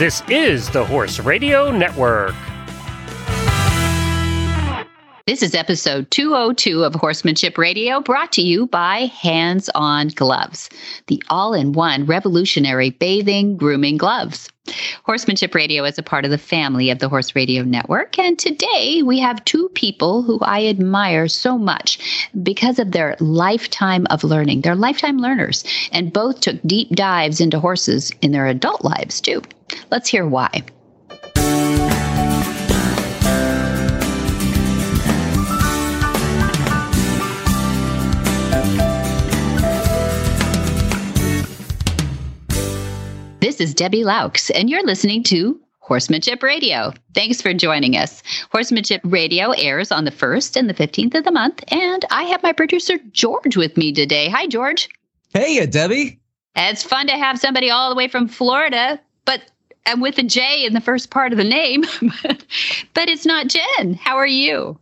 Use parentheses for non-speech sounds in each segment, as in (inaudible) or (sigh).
This is the Horse Radio Network. This is episode 202 of Horsemanship Radio, brought to you by Hands On Gloves, the all in one revolutionary bathing, grooming gloves. Horsemanship Radio is a part of the family of the Horse Radio Network. And today we have two people who I admire so much because of their lifetime of learning. They're lifetime learners, and both took deep dives into horses in their adult lives, too. Let's hear why. This is Debbie Laux, and you're listening to Horsemanship Radio. Thanks for joining us. Horsemanship Radio airs on the 1st and the 15th of the month, and I have my producer George with me today. Hi, George. Hey, uh, Debbie. It's fun to have somebody all the way from Florida, but I'm with a J in the first part of the name, (laughs) but it's not Jen. How are you?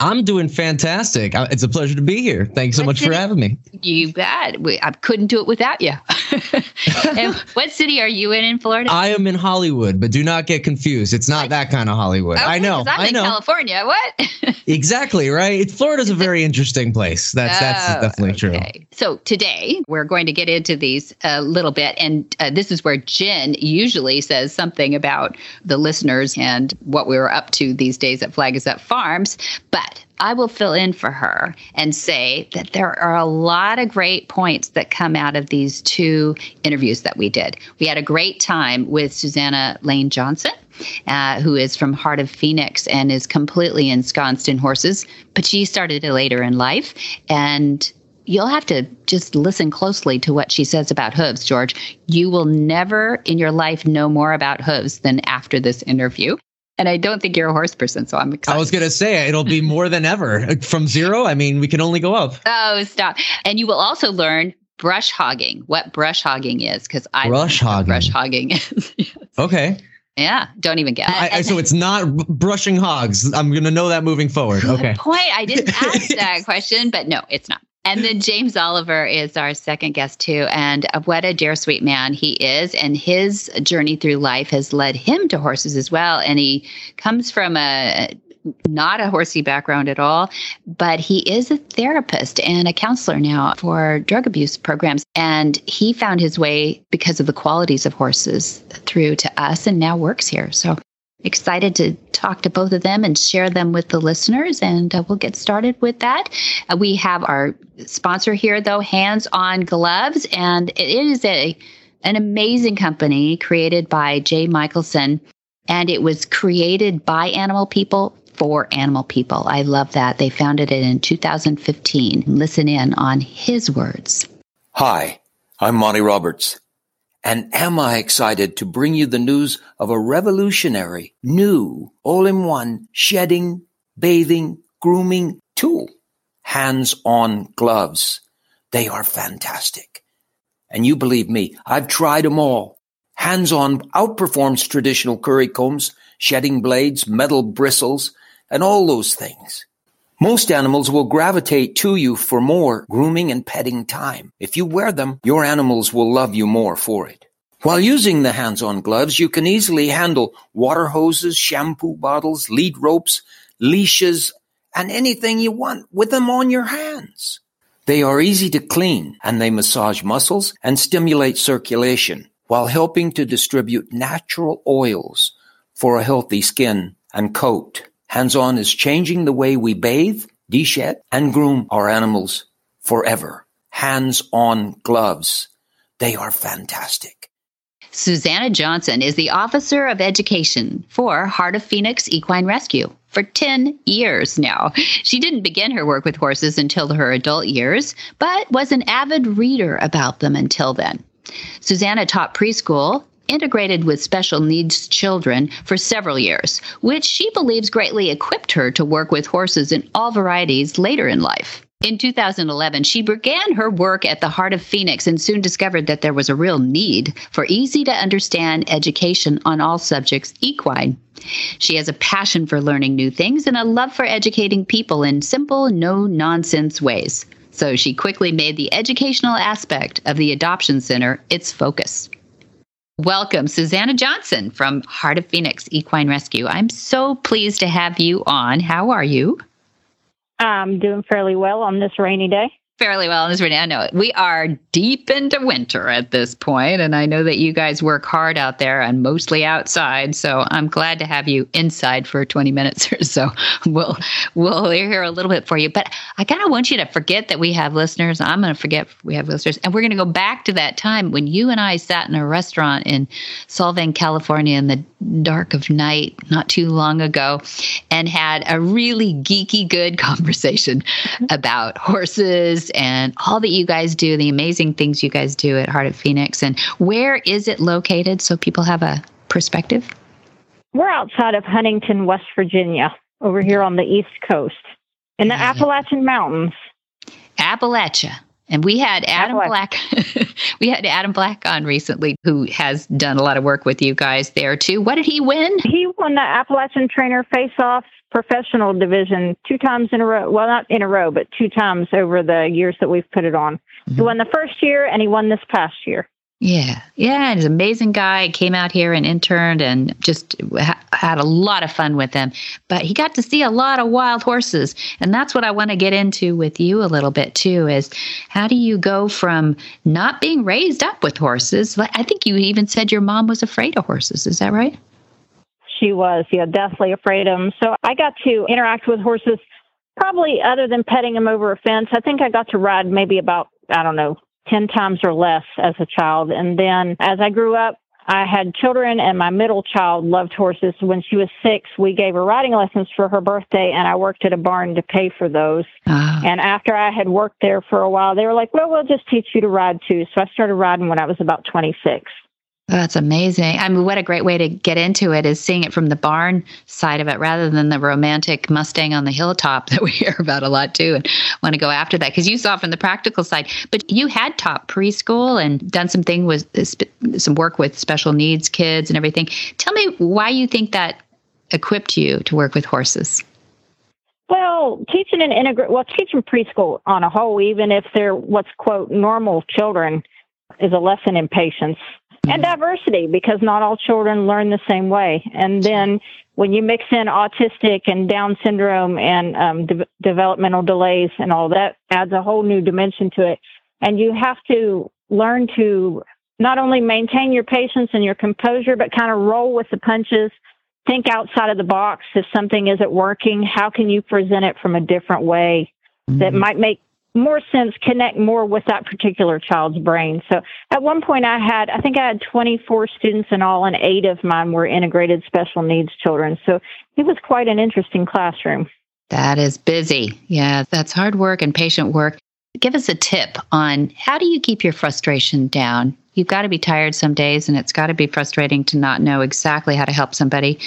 I'm doing fantastic. It's a pleasure to be here. Thanks so what much city? for having me. You bet. We, I couldn't do it without you. (laughs) (laughs) what city are you in in Florida? I am in Hollywood, but do not get confused. It's not what? that kind of Hollywood. Okay, I know. I'm I know. in California. What? (laughs) exactly right. It's Florida's a very interesting place. That's oh, that's definitely okay. true. So today we're going to get into these a little bit, and uh, this is where Jen usually says something about the listeners and what we were up to these days at Flag is Up Farms, but I will fill in for her and say that there are a lot of great points that come out of these two interviews that we did. We had a great time with Susanna Lane Johnson. Uh, who is from Heart of Phoenix and is completely ensconced in horses, but she started it later in life. And you'll have to just listen closely to what she says about hooves, George. You will never in your life know more about hooves than after this interview. And I don't think you're a horse person, so I'm excited. I was going to say it'll be more than ever. (laughs) From zero, I mean, we can only go up. Oh, stop. And you will also learn brush hogging, what brush hogging is, because I brush hogging. brush hogging (laughs) is. yes. Okay. Yeah, don't even get it. so it's not brushing hogs. I'm going to know that moving forward. Okay. Point. I didn't ask (laughs) that question, but no, it's not. And then James Oliver is our second guest, too. And what a dear sweet man he is. And his journey through life has led him to horses as well. And he comes from a not a horsey background at all, but he is a therapist and a counselor now for drug abuse programs. And he found his way because of the qualities of horses through to us and now works here. So excited to talk to both of them and share them with the listeners. And uh, we'll get started with that. Uh, we have our sponsor here, though, Hands On Gloves, and it is a an amazing company created by Jay Michelson, and it was created by animal people for animal people. I love that. They founded it in 2015. Listen in on his words. Hi, I'm Monty Roberts. And am I excited to bring you the news of a revolutionary, new, all-in-one shedding, bathing, grooming tool. Hands-on gloves. They are fantastic. And you believe me, I've tried them all. Hands-on outperforms traditional curry combs, shedding blades, metal bristles, and all those things. Most animals will gravitate to you for more grooming and petting time. If you wear them, your animals will love you more for it. While using the hands-on gloves, you can easily handle water hoses, shampoo bottles, lead ropes, leashes, and anything you want with them on your hands. They are easy to clean and they massage muscles and stimulate circulation while helping to distribute natural oils for a healthy skin and coat. Hands-on is changing the way we bathe, deshed, and groom our animals forever. Hands-on gloves. They are fantastic. Susanna Johnson is the Officer of Education for Heart of Phoenix Equine Rescue for 10 years now. She didn't begin her work with horses until her adult years, but was an avid reader about them until then. Susanna taught preschool integrated with special needs children for several years, which she believes greatly equipped her to work with horses in all varieties later in life. In 2011, she began her work at the Heart of Phoenix and soon discovered that there was a real need for easy to understand education on all subjects equine. She has a passion for learning new things and a love for educating people in simple, no nonsense ways. So she quickly made the educational aspect of the Adoption Center its focus. Welcome, Susanna Johnson from Heart of Phoenix Equine Rescue. I'm so pleased to have you on. How are you? I'm doing fairly well on this rainy day fairly well in this right now. No, we are deep into winter at this point, and I know that you guys work hard out there and mostly outside. So I'm glad to have you inside for 20 minutes or so. (laughs) We'll we'll hear a little bit for you, but I kind of want you to forget that we have listeners. I'm going to forget we have listeners, and we're going to go back to that time when you and I sat in a restaurant in Solvang, California, in the dark of night, not too long ago, and had a really geeky good (laughs) conversation about horses and all that you guys do, the amazing things you guys do at Heart of Phoenix. And where is it located so people have a perspective? We're outside of Huntington, West Virginia, over here on the East Coast in the Appalachian Mountains. Appalachia. And we had Adam Black. (laughs) we had Adam Black on recently, who has done a lot of work with you guys there too. What did he win? He won the Appalachian Trainer Face Off professional division two times in a row. Well, not in a row, but two times over the years that we've put it on. Mm-hmm. He won the first year and he won this past year. Yeah. Yeah. He's an amazing guy. Came out here and interned and just ha- had a lot of fun with them. But he got to see a lot of wild horses. And that's what I want to get into with you a little bit too is how do you go from not being raised up with horses? I think you even said your mom was afraid of horses. Is that right? She was, yeah, deathly afraid of them. So I got to interact with horses probably other than petting them over a fence. I think I got to ride maybe about, I don't know, 10 times or less as a child. And then as I grew up, I had children, and my middle child loved horses. When she was six, we gave her riding lessons for her birthday, and I worked at a barn to pay for those. Uh, and after I had worked there for a while, they were like, Well, we'll just teach you to ride too. So I started riding when I was about 26. Oh, that's amazing. I mean, what a great way to get into it is seeing it from the barn side of it rather than the romantic Mustang on the hilltop (laughs) that we hear about a lot too. And want to go after that because you saw from the practical side. But you had taught preschool and done some thing with uh, some work with special needs kids and everything. Tell me why you think that equipped you to work with horses. Well, teaching an integrate, well, teaching preschool on a whole, even if they're what's quote normal children, is a lesson in patience and diversity because not all children learn the same way. And then when you mix in autistic and Down syndrome and um, de- developmental delays and all that, adds a whole new dimension to it. And you have to learn to not only maintain your patience and your composure, but kind of roll with the punches. Think outside of the box. If something isn't working, how can you present it from a different way that mm-hmm. might make more sense, connect more with that particular child's brain. So at one point I had, I think I had 24 students in all and eight of mine were integrated special needs children. So it was quite an interesting classroom. That is busy. Yeah, that's hard work and patient work. Give us a tip on how do you keep your frustration down? You've got to be tired some days and it's got to be frustrating to not know exactly how to help somebody.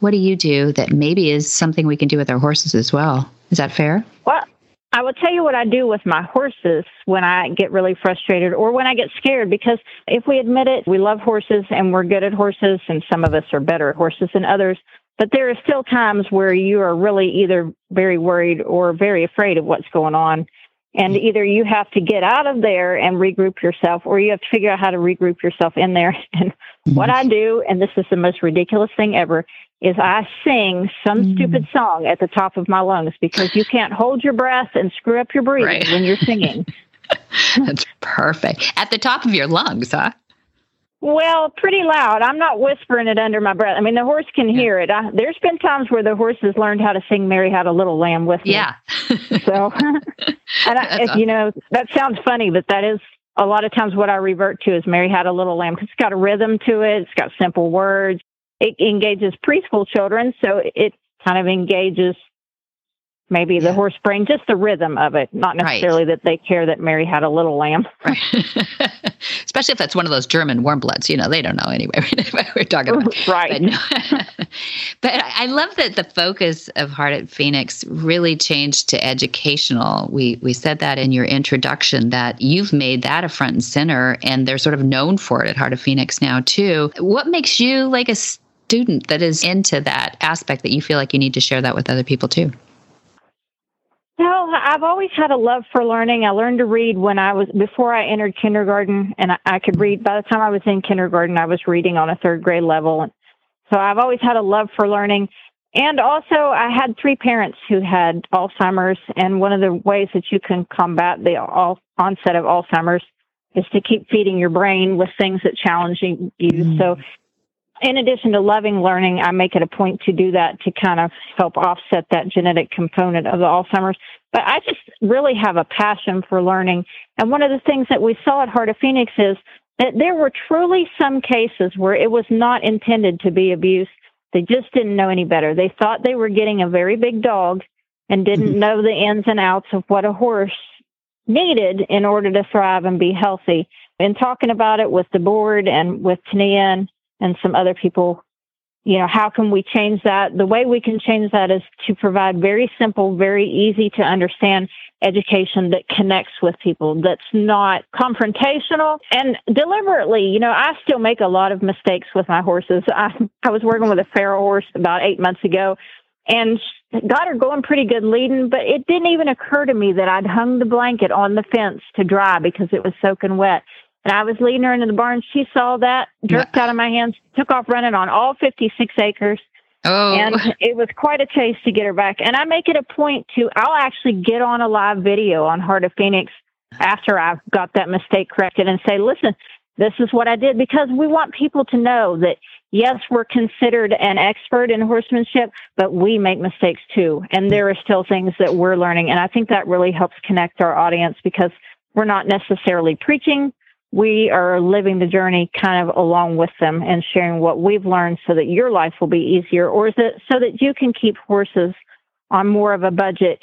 What do you do that maybe is something we can do with our horses as well? Is that fair? Well, I will tell you what I do with my horses when I get really frustrated or when I get scared because if we admit it, we love horses and we're good at horses and some of us are better at horses than others. But there are still times where you are really either very worried or very afraid of what's going on. And mm-hmm. either you have to get out of there and regroup yourself or you have to figure out how to regroup yourself in there. (laughs) And what I do, and this is the most ridiculous thing ever, is I sing some mm. stupid song at the top of my lungs because you can't hold your breath and screw up your breathing right. when you're singing. (laughs) That's perfect. At the top of your lungs, huh? Well, pretty loud. I'm not whispering it under my breath. I mean, the horse can yeah. hear it. I, there's been times where the horse has learned how to sing "Mary Had a Little Lamb" with me. Yeah. so, (laughs) and I, awesome. you know, that sounds funny, but that is a lot of times what I revert to is "Mary Had a Little Lamb" because it's got a rhythm to it. It's got simple words it engages preschool children, so it kind of engages maybe the horse brain, just the rhythm of it, not necessarily right. that they care that Mary had a little lamb. (laughs) right. (laughs) Especially if that's one of those German warm bloods, you know, they don't know anyway (laughs) what we're talking about. Right. But, no. but I love that the focus of Heart of Phoenix really changed to educational. We we said that in your introduction that you've made that a front and center and they're sort of known for it at Heart of Phoenix now too. What makes you like a student that is into that aspect that you feel like you need to share that with other people too? Well, I've always had a love for learning. I learned to read when I was before I entered kindergarten, and I, I could read. By the time I was in kindergarten, I was reading on a third grade level. So I've always had a love for learning. And also, I had three parents who had Alzheimer's, and one of the ways that you can combat the all, onset of Alzheimer's is to keep feeding your brain with things that challenge you. Mm. So, in addition to loving learning, I make it a point to do that to kind of help offset that genetic component of the Alzheimer's. But I just really have a passion for learning. And one of the things that we saw at Heart of Phoenix is that there were truly some cases where it was not intended to be abuse. They just didn't know any better. They thought they were getting a very big dog and didn't mm-hmm. know the ins and outs of what a horse needed in order to thrive and be healthy. In talking about it with the board and with Tania and some other people, you know, how can we change that? The way we can change that is to provide very simple, very easy to understand education that connects with people, that's not confrontational and deliberately. You know, I still make a lot of mistakes with my horses. (laughs) I, I was working with a feral horse about eight months ago and got her going pretty good leading, but it didn't even occur to me that I'd hung the blanket on the fence to dry because it was soaking wet. And I was leading her into the barn. She saw that, jerked out of my hands, took off running on all 56 acres. Oh. And it was quite a chase to get her back. And I make it a point to, I'll actually get on a live video on Heart of Phoenix after I've got that mistake corrected and say, listen, this is what I did because we want people to know that yes, we're considered an expert in horsemanship, but we make mistakes too. And there are still things that we're learning. And I think that really helps connect our audience because we're not necessarily preaching we are living the journey kind of along with them and sharing what we've learned so that your life will be easier or is it so that you can keep horses on more of a budget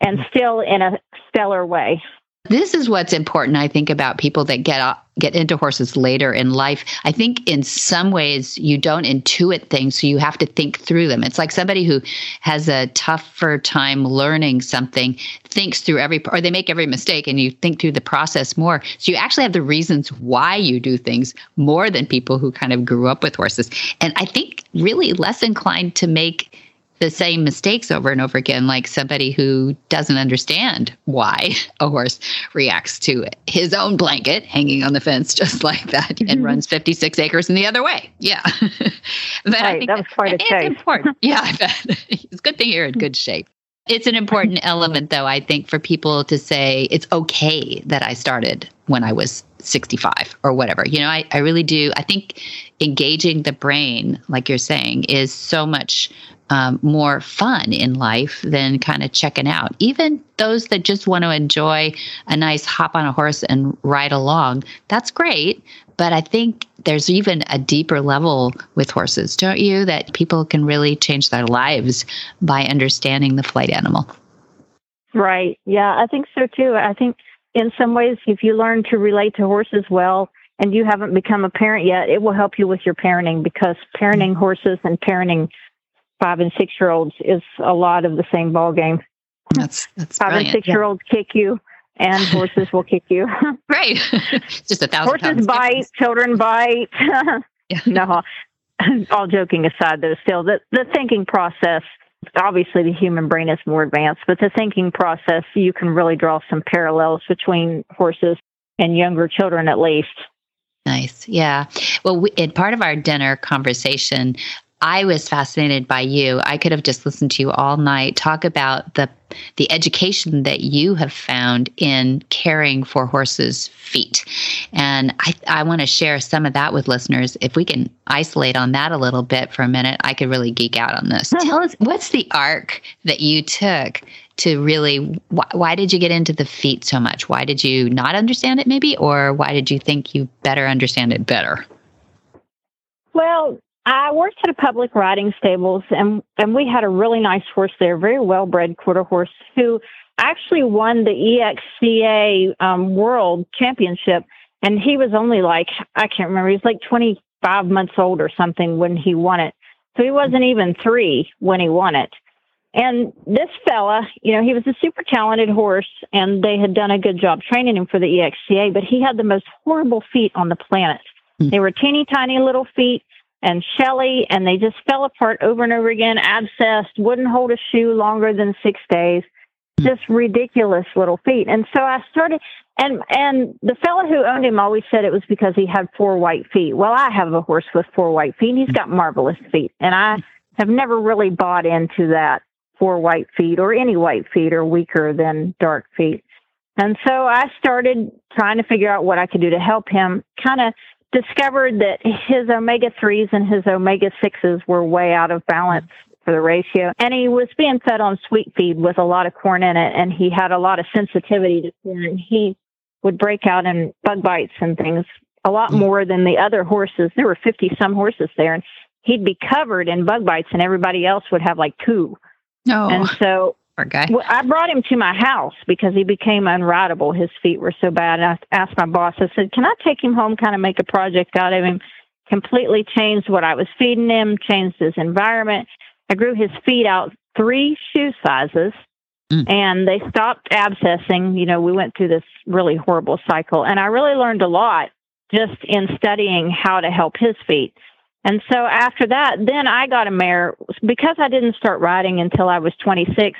and mm. still in a stellar way this is what's important, I think, about people that get get into horses later in life. I think in some ways you don't intuit things, so you have to think through them. It's like somebody who has a tougher time learning something thinks through every or they make every mistake, and you think through the process more. So you actually have the reasons why you do things more than people who kind of grew up with horses. And I think really less inclined to make the same mistakes over and over again, like somebody who doesn't understand why (laughs) a horse reacts to his own blanket hanging on the fence just (laughs) like that and mm-hmm. runs 56 acres in the other way. Yeah. (laughs) but right, I think that was quite a it's important. Yeah, I bet. it's a good thing you're in good shape. It's an important element, though, I think, for people to say it's okay that I started when I was 65 or whatever. You know, I, I really do. I think engaging the brain, like you're saying, is so much um, more fun in life than kind of checking out. Even those that just want to enjoy a nice hop on a horse and ride along, that's great. But I think there's even a deeper level with horses, don't you? That people can really change their lives by understanding the flight animal. Right. Yeah, I think so too. I think in some ways, if you learn to relate to horses well, and you haven't become a parent yet, it will help you with your parenting because parenting horses and parenting five and six year olds is a lot of the same ball game. That's that's five and six year olds yeah. kick you, and horses will kick you. (laughs) right, (laughs) just a thousand. Horses bite, difference. children bite. (laughs) yeah. No, all joking aside, though, still the the thinking process. Obviously, the human brain is more advanced, but the thinking process, you can really draw some parallels between horses and younger children, at least. Nice. Yeah. Well, we, part of our dinner conversation, I was fascinated by you. I could have just listened to you all night talk about the the education that you have found in caring for horses' feet. And I, I want to share some of that with listeners. If we can isolate on that a little bit for a minute, I could really geek out on this. (laughs) Tell us what's the arc that you took to really why, why did you get into the feet so much? Why did you not understand it maybe or why did you think you better understand it better? Well, I worked at a public riding stables, and and we had a really nice horse there, very well bred quarter horse, who actually won the EXCA um, World Championship, and he was only like I can't remember, he was like 25 months old or something when he won it, so he wasn't even three when he won it. And this fella, you know, he was a super talented horse, and they had done a good job training him for the EXCA, but he had the most horrible feet on the planet. Hmm. They were teeny tiny little feet and Shelly, and they just fell apart over and over again, abscessed, wouldn't hold a shoe longer than six days. Hmm. just ridiculous little feet. And so I started, and and the fellow who owned him always said it was because he had four white feet. Well, I have a horse with four white feet, and he's got marvelous feet, and I have never really bought into that four white feet or any white feet are weaker than dark feet. And so I started trying to figure out what I could do to help him. Kind of discovered that his omega 3s and his omega 6s were way out of balance for the ratio. And he was being fed on sweet feed with a lot of corn in it, and he had a lot of sensitivity to corn. He would break out in bug bites and things a lot mm. more than the other horses. There were 50 some horses there, and he'd be covered in bug bites, and everybody else would have like two. No. Oh, and so poor guy. I brought him to my house because he became unrideable. His feet were so bad. And I asked my boss, I said, Can I take him home, kind of make a project out of him? Completely changed what I was feeding him, changed his environment. I grew his feet out three shoe sizes mm. and they stopped abscessing. You know, we went through this really horrible cycle and I really learned a lot just in studying how to help his feet. And so after that, then I got a mare because I didn't start riding until I was 26.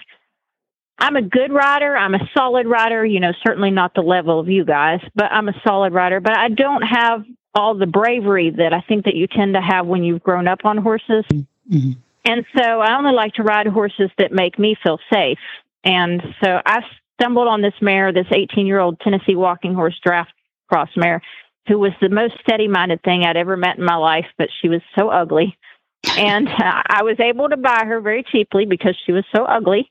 I'm a good rider. I'm a solid rider, you know, certainly not the level of you guys, but I'm a solid rider, but I don't have all the bravery that I think that you tend to have when you've grown up on horses. Mm-hmm. And so I only like to ride horses that make me feel safe. And so I stumbled on this mare, this 18 year old Tennessee walking horse draft cross mare, who was the most steady minded thing I'd ever met in my life, but she was so ugly. and uh, (laughs) I was able to buy her very cheaply because she was so ugly.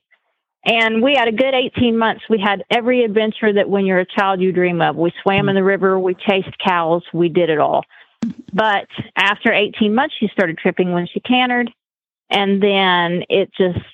And we had a good 18 months. We had every adventure that when you're a child you dream of. We swam in the river, we chased cows, we did it all. But after 18 months, she started tripping when she cantered. And then it just,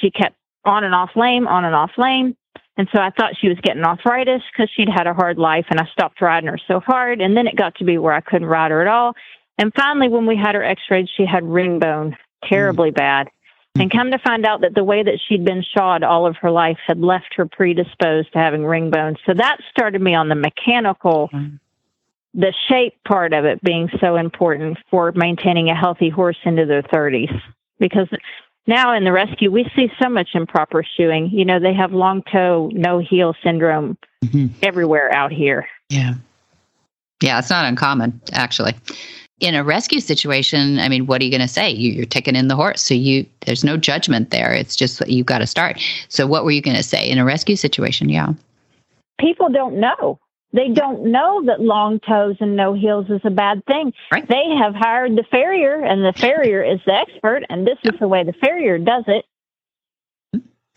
she kept on and off lame, on and off lame. And so I thought she was getting arthritis because she'd had a hard life and I stopped riding her so hard. And then it got to be where I couldn't ride her at all. And finally, when we had her x rayed, she had ring bone, terribly mm. bad. And come to find out that the way that she'd been shod all of her life had left her predisposed to having ring bones. So that started me on the mechanical, the shape part of it being so important for maintaining a healthy horse into their 30s because now in the rescue we see so much improper shoeing. You know, they have long toe, no heel syndrome mm-hmm. everywhere out here. Yeah. Yeah, it's not uncommon actually. In a rescue situation, I mean, what are you going to say? You, are taking in the horse, so you there's no judgment there. It's just that you've got to start. So, what were you going to say in a rescue situation? Yeah, people don't know. They don't know that long toes and no heels is a bad thing. Right. They have hired the farrier, and the farrier is the expert, and this is the way the farrier does it.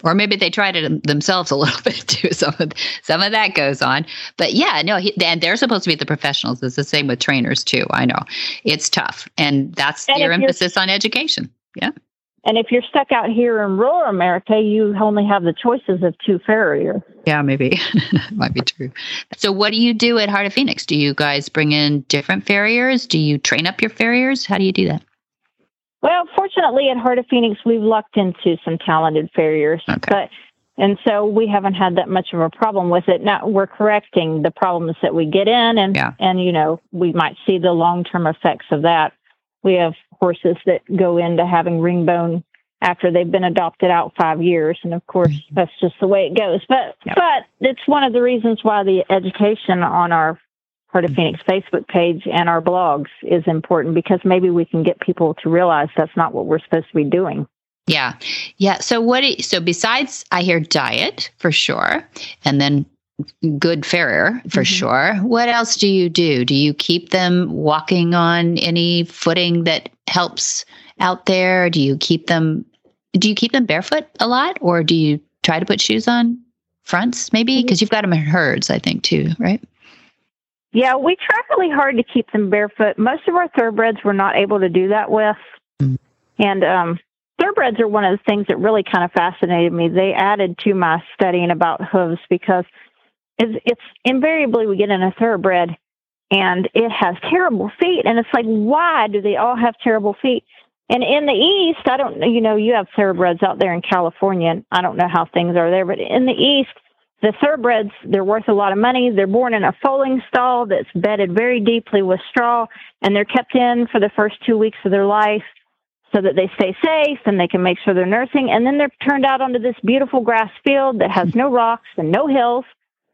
Or maybe they tried it themselves a little (laughs) bit too. Some of some of that goes on, but yeah, no, he, and they're supposed to be the professionals. It's the same with trainers too. I know it's tough, and that's and your emphasis on education. Yeah. And if you're stuck out here in rural America, you only have the choices of two farriers. Yeah, maybe. (laughs) Might be true. So, what do you do at Heart of Phoenix? Do you guys bring in different farriers? Do you train up your farriers? How do you do that? Well, fortunately, at Heart of Phoenix, we've lucked into some talented farriers. Okay. But and so we haven't had that much of a problem with it. Now we're correcting the problems that we get in, and yeah. and you know we might see the long term effects of that. We have horses that go into having ring bone after they've been adopted out five years. And of course, mm-hmm. that's just the way it goes. But, yep. but it's one of the reasons why the education on our Heart of Phoenix Facebook page and our blogs is important because maybe we can get people to realize that's not what we're supposed to be doing. Yeah. Yeah. So what so besides I hear diet for sure and then good farrier for mm-hmm. sure. What else do you do? Do you keep them walking on any footing that helps out there? Do you keep them do you keep them barefoot a lot or do you try to put shoes on fronts maybe because mm-hmm. you've got them in herds I think too, right? Yeah, we try really hard to keep them barefoot. Most of our thoroughbreds we're not able to do that with. Mm-hmm. And um thoroughbreds are one of the things that really kind of fascinated me. They added to my studying about hooves because it's, it's invariably we get in a thoroughbred and it has terrible feet. And it's like, why do they all have terrible feet? And in the East, I don't know, you know, you have thoroughbreds out there in California. And I don't know how things are there, but in the East, the thoroughbreds, they're worth a lot of money. They're born in a foaling stall that's bedded very deeply with straw, and they're kept in for the first two weeks of their life. so that they stay safe and they can make sure they're nursing. And then they're turned out onto this beautiful grass field that has no rocks and no hills.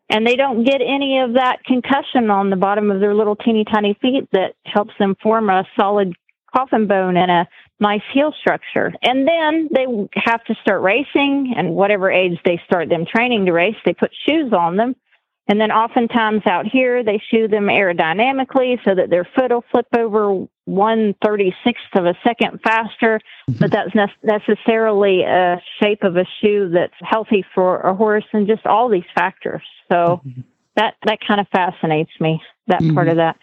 And they don't get any of that concussion on the bottom of their little teeny tiny feet that helps them form a solid coffin bone and a nice heel structure. And then they have to start racing, and whatever age they start them training to race, they put shoes on them. And then oftentimes out here, they shoe them aerodynamically so that their foot will flip over one thirty sixth of a second faster. Mm-hmm. But that's ne- necessarily a shape of a shoe that's healthy for a horse, and just all these factors. So mm-hmm. that that kind of fascinates me. That mm-hmm. part of that.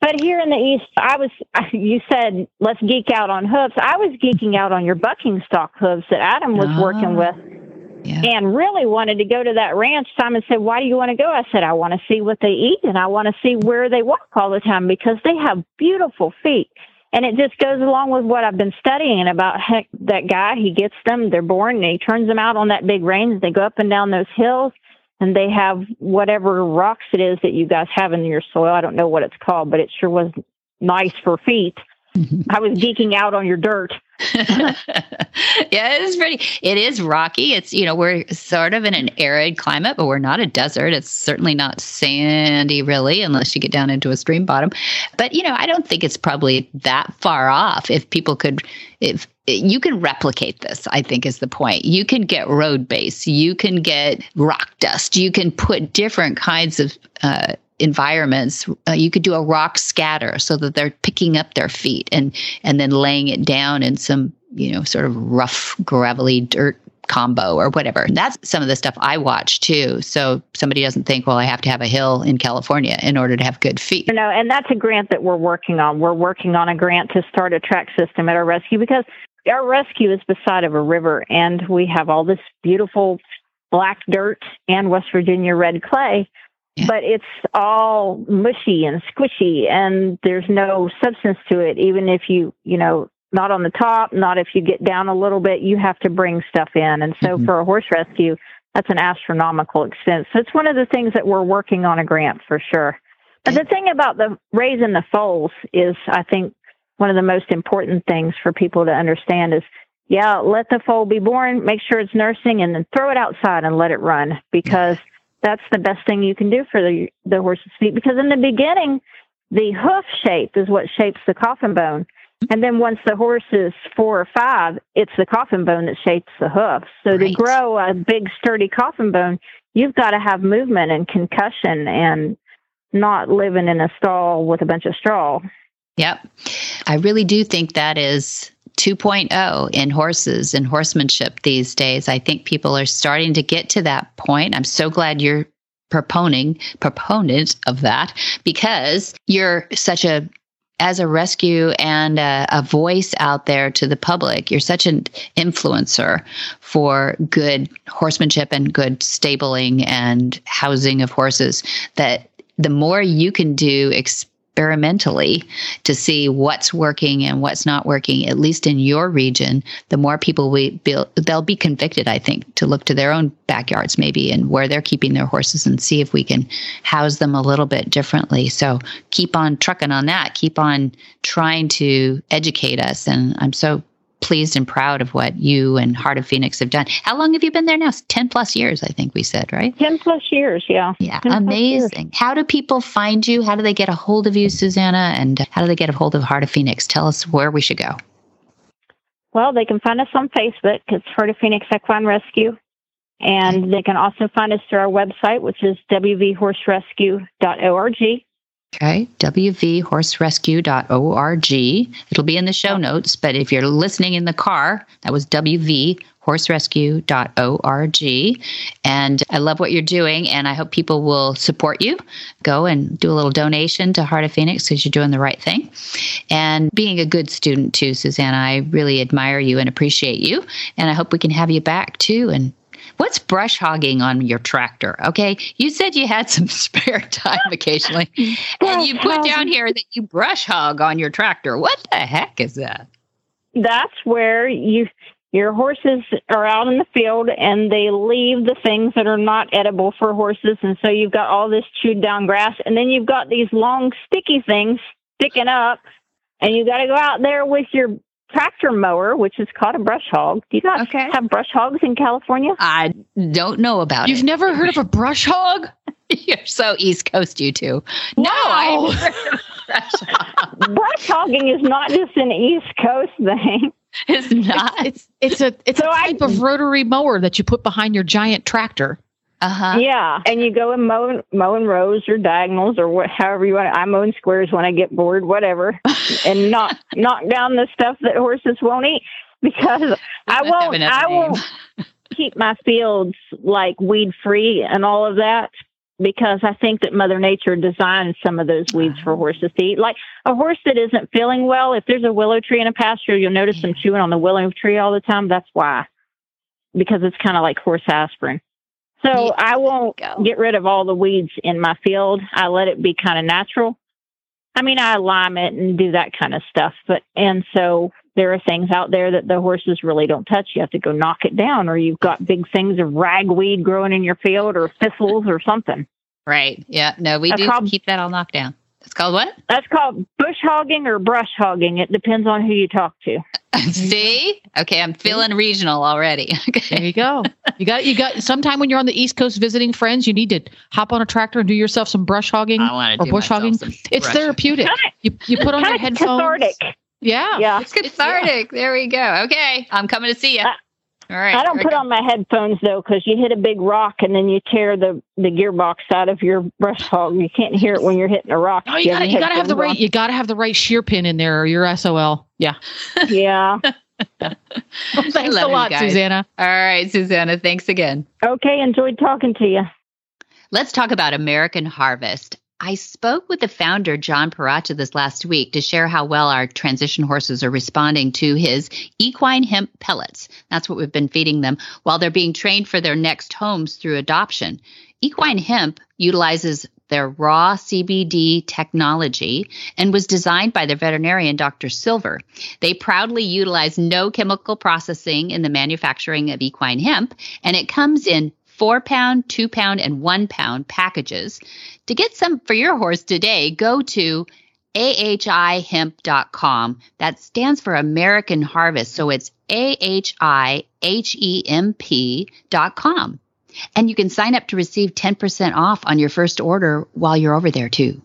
But here in the East, I was, (laughs) you said, let's geek out on hooves. I was geeking out on your bucking stock hooves that Adam was oh, working ah, with yeah. and really wanted to go to that ranch. Simon said, Why do you want to go? I said, I want to see what they eat and I want to see where they walk all the time because they have beautiful feet. And it just goes along with what I've been studying about heck, that guy. He gets them, they're born, and he turns them out on that big range. They go up and down those hills and they have whatever rocks it is that you guys have in your soil. I don't know what it's called, but it sure was nice for feet. I was geeking out on your dirt. (laughs) yeah, it's pretty. It is rocky. It's you know we're sort of in an arid climate, but we're not a desert. It's certainly not sandy, really, unless you get down into a stream bottom. But you know, I don't think it's probably that far off. If people could, if you can replicate this, I think is the point. You can get road base. You can get rock dust. You can put different kinds of uh, environments, uh, you could do a rock scatter so that they're picking up their feet and and then laying it down in some you know sort of rough gravelly dirt combo or whatever. And that's some of the stuff I watch too. So somebody doesn't think, well, I have to have a hill in California in order to have good feet. You know, and that's a grant that we're working on. We're working on a grant to start a track system at our rescue because our rescue is beside of a river and we have all this beautiful black dirt and West Virginia red clay but it's all mushy and squishy and there's no substance to it. Even if you, you know, not on the top, not if you get down a little bit, you have to bring stuff in. And so mm-hmm. for a horse rescue, that's an astronomical expense. So it's one of the things that we're working on a grant for sure. But the thing about the raising the foals is, I think, one of the most important things for people to understand is, yeah, let the foal be born, make sure it's nursing, and then throw it outside and let it run because that's the best thing you can do for the the horse's feet. Because in the beginning the hoof shape is what shapes the coffin bone. And then once the horse is four or five it's the coffin bone that shapes the hoof. So right. to grow a big sturdy coffin bone you've got to have movement and concussion and not living in a stall with a bunch of straw. Yep. I really do think that is 2.0 in horses and horsemanship these days. I think people are starting to get to that point. I'm so glad you're proponing proponent of that because you're such a as a rescue and a, a, voice out there to the public, you're such an influencer for good horsemanship and good stabling and housing of horses that the more you can do experimentally to see what's working and what's not working, at least in your region, the more people we build, they'll be convicted, I think, to look to their own backyards maybe and where they're keeping their horses and see if we can house them a little bit differently. So keep on trucking on that. Keep on trying to educate us. And I'm so pleased and proud of what you and Heart of Phoenix have done. How long have you been there now? 10 plus years, I think we said, right? 10 plus years, yeah. Yeah, amazing. How do people find you? How do they get a hold of you, Susanna? And how do they get a hold of Heart of Phoenix? Tell us where we should go. Well, they can find us on Facebook. It's Heart of Phoenix Equine Rescue. And they can also find us through our website, which is wvhorserescue.org. Okay, wvhorserescue.org. It'll be in the show notes, but if you're listening in the car, that was wvhorserescue.org. And I love what you're doing, and I hope people will support you. Go and do a little donation to Heart of Phoenix because you're doing the right thing. And being a good student, too, Susanna, I really admire you and appreciate you. And I hope we can have you back, too, and What's brush hogging on your tractor? Okay. You said you had some (laughs) spare time occasionally, and you put down here that you brush hog on your tractor. What the heck is that? That's where you your horses are out in the field and they leave the things that are not edible for horses and so you've got all this chewed down grass and then you've got these long sticky things sticking up and you got to go out there with your tractor mower, which is called a brush hog. Do you guys Okay. have brush hogs in California? I don't know about You've it. never heard of a brush hog? (laughs) You're so East Coast, you two. No, Wow. I haven't heard of brush (laughs) hog. brush hogging is not just an East Coast thing. It's not. It's it's a it's So a I- type of rotary mower that you put behind your giant tractor. Uh huh. Yeah, and you go and mow mowing rows or diagonals or what, however you want. I mow in squares when I get bored, whatever, (laughs) and knock knock down the stuff that horses won't eat because I won't. I won't (laughs) keep my fields like weed free and all of that because I think that Mother Nature designed some of those weeds for horses to eat. Like a horse that isn't feeling well, if there's a willow tree in a pasture, you'll notice them chewing on the willow tree all the time. That's why, because it's kind of like horse aspirin. So Yeah, I won't get rid of all the weeds in my field. I let it be kind of natural. I mean, I lime it and do that kind of stuff, but and so there are things out there that the horses really don't touch. You have to go knock it down, or you've got big things of ragweed growing in your field, or thistles, or something. Right. Yeah. No, we That's do called- keep that all knocked down. It's called what? That's called bush hogging or brush hogging. It depends on who you talk to. (laughs) See? Okay, I'm feeling regional already. (laughs) Okay. There you go. You got you got sometime when you're on the East Coast visiting friends, you need to hop on a tractor and do yourself some brush hogging. I Or to bush hogging? some It's brush- therapeutic. Kinda- You you put on your headphones. cathartic. Yeah. Yeah. It's cathartic. There we go. Okay, I'm coming to see you. Uh, I- All right. I don't put on my headphones though, because you hit a big rock and then you tear the, the gearbox out of your brush hog. You can't hear it when you're hitting a rock. Oh, you have gotta you gotta have the headphones right you gotta have the right shear pin in there or your SOL. Yeah. on. Yeah. (laughs) Thanks a lot. Susanna. All right, Susanna. Thanks again. Okay. Enjoyed talking to you. Let's talk about American Harvest. I spoke with the founder, John Paracha, this last week to share how well our transition horses are responding to his equine hemp pellets. That's what we've been feeding them while they're being trained for their next homes through adoption. Equine hemp utilizes their raw CBD technology and was designed by their veterinarian, Dr. Silver. They proudly utilize no chemical processing in the manufacturing of equine hemp, and it comes in four pound, two pound, and one pound packages. To get some for your horse today, go to ahihemp.com. That stands for American Harvest. So it's A-H-I-H-E-M-P.com. And you can sign up to receive 10% off on your first order while you're over there too.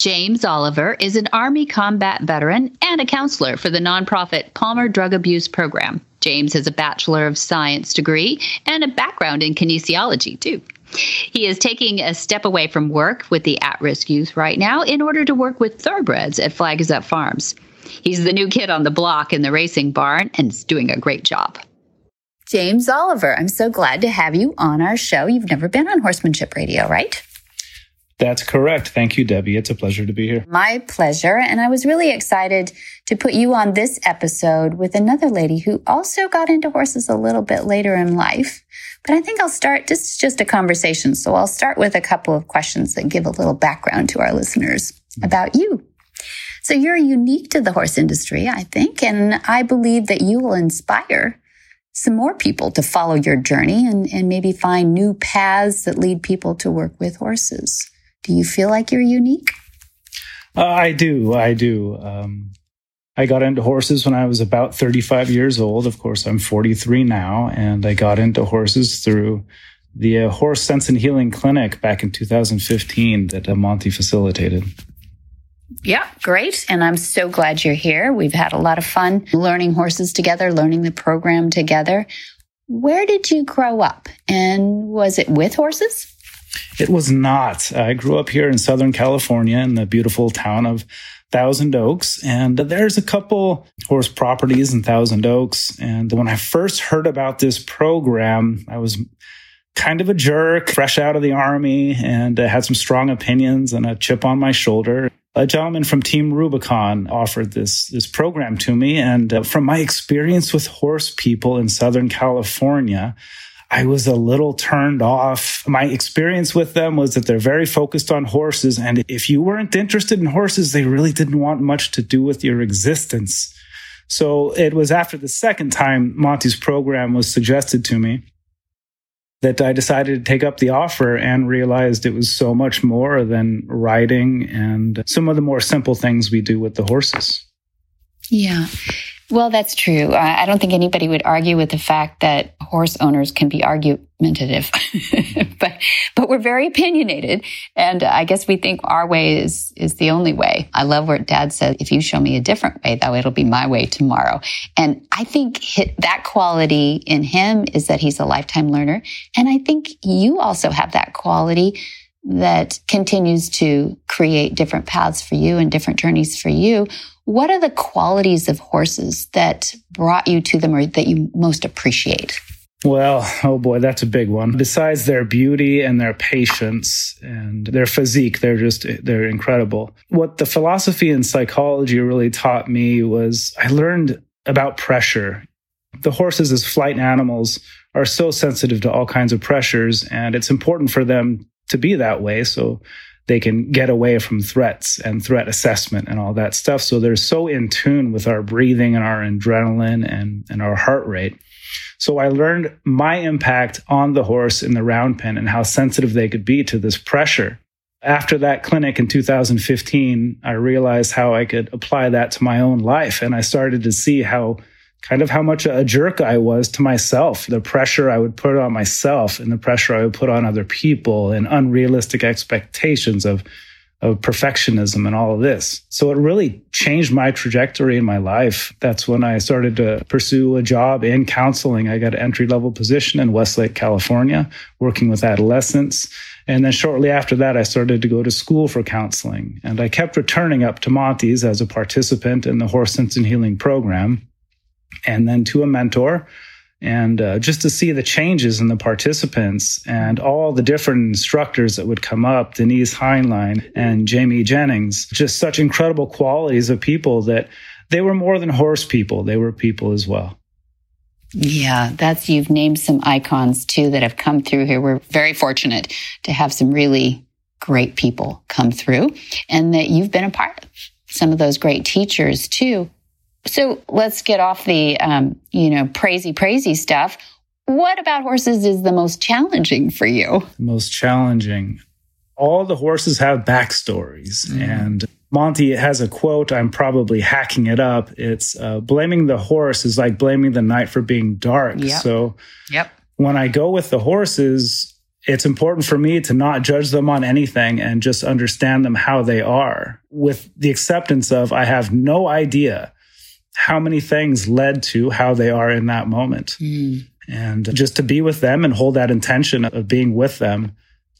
James Oliver is an Army combat veteran and a counselor for the nonprofit Palmer Drug Abuse Program. James has a Bachelor of Science degree and a background in kinesiology, too. He is taking a step away from work with the at risk youth right now in order to work with thoroughbreds at Flag is Up Farms. He's the new kid on the block in the racing barn and is doing a great job. James Oliver, I'm so glad to have you on our show. You've never been on Horsemanship Radio, right? That's correct. Thank you, Debbie. It's a pleasure to be here. My pleasure. And I was really excited to put you on this episode with another lady who also got into horses a little bit later in life. But I think I'll start, this is just a conversation. So I'll start with a couple of questions that give a little background to our listeners mm-hmm. about you. So you're unique to the horse industry, I think, and I believe that you will inspire some more people to follow your journey and, and maybe find new paths that lead people to work with horses. Do you feel like you're unique? Uh, I do. I do. Um, I got into horses when I was about 35 years old. Of course, I'm 43 now, and I got into horses through the uh, Horse Sense and Healing Clinic back in 2015 that uh, Monty facilitated. Yeah, great. And I'm so glad you're here. We've had a lot of fun learning horses together, learning the program together. Where did you grow up? And was it with horses? It was not. I grew up here in Southern California in the beautiful town of Thousand Oaks. And there's a couple horse properties in Thousand Oaks. And when I first heard about this program, I was kind of a jerk, fresh out of the army, and uh, had some strong opinions and a chip on my shoulder. A gentleman from Team Rubicon offered this this program to me, and uh, from my experience with horse people in Southern California, I was a little turned off. My experience with them was that they're very focused on horses. And if you weren't interested in horses, they really didn't want much to do with your existence. So it was after the second time Monty's program was suggested to me that I decided to take up the offer and realized it was so much more than riding and some of the more simple things we do with the horses. Yeah. Well, that's true. I don't think anybody would argue with the fact that horse owners can be argumentative, (laughs) but but we're very opinionated, and I guess we think our way is is the only way. I love what Dad said: "If you show me a different way, though, it'll be my way tomorrow." And I think that quality in him is that he's a lifetime learner, and I think you also have that quality that continues to create different paths for you and different journeys for you what are the qualities of horses that brought you to them or that you most appreciate? Well, oh boy, that's a big one. Besides their beauty and their patience and their physique, they're just, they're incredible. What the philosophy and psychology really taught me was I learned about pressure. The horses as flight animals are so sensitive to all kinds of pressures and it's important for them to be that way. So they can get away from threats and threat assessment and all that stuff. So they're so in tune with our breathing and our adrenaline and, and our heart rate. So I learned my impact on the horse in the round pen and how sensitive they could be to this pressure. After that clinic in 2015, I realized how I could apply that to my own life. And I started to see how kind of how much a jerk I was to myself, the pressure I would put on myself and the pressure I would put on other people and unrealistic expectations of, of perfectionism and all of this. So it really changed my trajectory in my life. That's when I started to pursue a job in counseling. I got an entry level position in Westlake, California, working with adolescents. And then shortly after that, I started to go to school for counseling. And I kept returning up to Monty's as a participant in the Horse Sense and Healing program and then to a mentor and uh, just to see the changes in the participants and all the different instructors that would come up denise heinlein and jamie jennings just such incredible qualities of people that they were more than horse people they were people as well yeah, that's you've named some icons too that have come through here. We're very fortunate to have some really great people come through and that you've been a part of some of those great teachers too. So let's get off the, um, you know, praisey, praisey stuff. What about horses is the most challenging for you? Most challenging. All the horses have backstories. Mm. And Monty has a quote. I'm probably hacking it up. It's uh, blaming the horse is like blaming the night for being dark. Yep. So, yep. when I go with the horses, it's important for me to not judge them on anything and just understand them how they are with the acceptance of I have no idea how many things led to how they are in that moment. Mm. And just to be with them and hold that intention of being with them.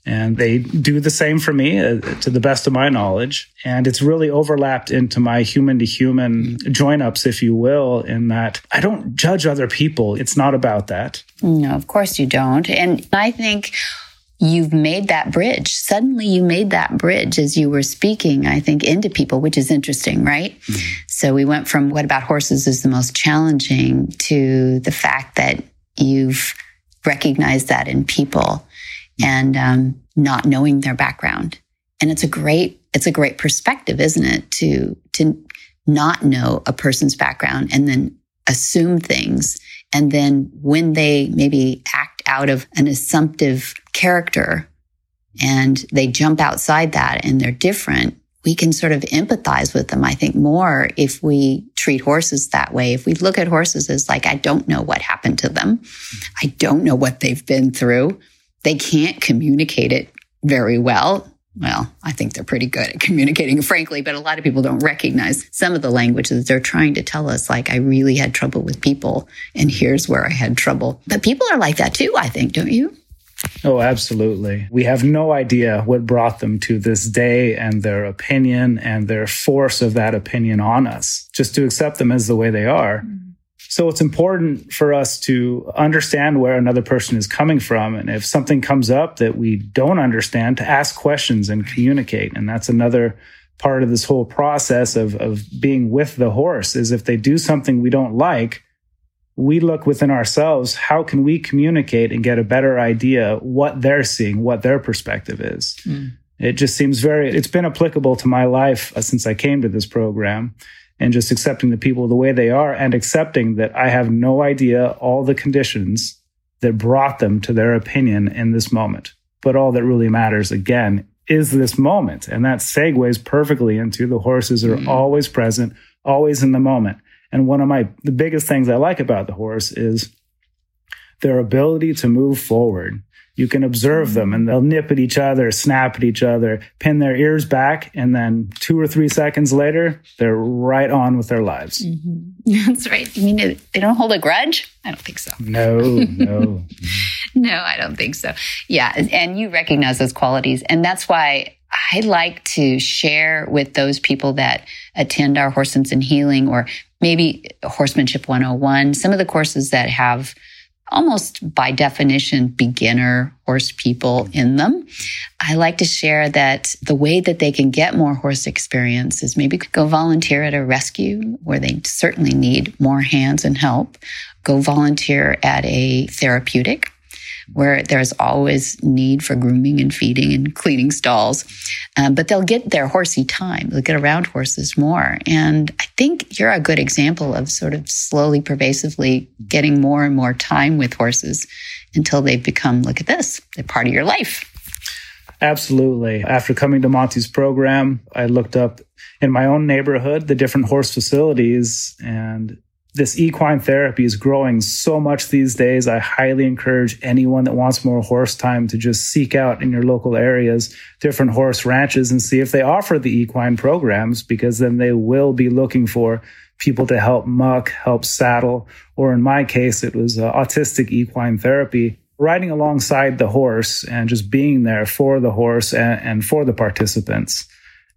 And they do the same for me uh, to the best of my knowledge. And it's really overlapped into my human to human join ups, if you will, in that I don't judge other people. It's not about that. No, of course you don't. And I think you've made that bridge. Suddenly you made that bridge as you were speaking, I think, into people, which is interesting, right? Mm-hmm. So we went from what about horses is the most challenging to the fact that you've recognized that in people and um, not knowing their background. And it's a great, it's a great perspective, isn't it? To, to not know a person's background and then assume things. And then when they maybe act out of an assumptive character and they jump outside that and they're different, we can sort of empathize with them, I think, more if we treat horses that way. If we look at horses as like, I don't know what happened to them. I don't know what they've been through. They can't communicate it very well. Well, I think they're pretty good at (laughs) communicating, frankly, but a lot of people don't recognize some of the language that they're trying to tell us. Like, I really had trouble with people, and here's where I had trouble. But people are like that too, I think, don't you? Oh, absolutely. We have no idea what brought them to this day and their opinion and their force of that opinion on us, just to accept them as the way they are. Mm-hmm. So it's important for us to understand where another person is coming from. And if something comes up that we don't understand, to ask questions and communicate. And that's another part of this whole process of, of being with the horse is if they do something we don't like, we look within ourselves how can we communicate and get a better idea what they're seeing what their perspective is mm. it just seems very it's been applicable to my life uh, since i came to this program and just accepting the people the way they are and accepting that i have no idea all the conditions that brought them to their opinion in this moment but all that really matters again is this moment and that segues perfectly into the horses are mm. always present always in the moment And one of my the biggest things I like about the horse is their ability to move forward. You can observe them and they'll nip at each other, snap at each other, pin their ears back, and then two or three seconds later, they're right on with their lives. Mm-hmm. (laughs) That's right. You mean they don't hold a grudge? I don't think so. No, no. (laughs) no, I don't think so. Yeah. And you recognize those qualities. And that's why I like to share with those people that attend our Horse Sense and Healing or maybe Horsemanship 101, some of the courses that have almost by definition beginner horse people in them. I like to share that the way that they can get more horse experience is maybe go volunteer at a rescue where they certainly need more hands and help. Go volunteer at a therapeutic where there's always need for grooming and feeding and cleaning stalls. Um, but they'll get their horsey time. They'll get around horses more. And I think you're a good example of sort of slowly, pervasively getting more and more time with horses until they become, look at this, they're part of your life. Absolutely. After coming to Monty's program, I looked up in my own neighborhood the different horse facilities and this equine therapy is growing so much these days. I highly encourage anyone that wants more horse time to just seek out in your local areas different horse ranches and see if they offer the equine programs because then they will be looking for people to help muck, help saddle, or in my case, it was uh, autistic equine therapy. Riding alongside the horse and just being there for the horse and, and for the participants.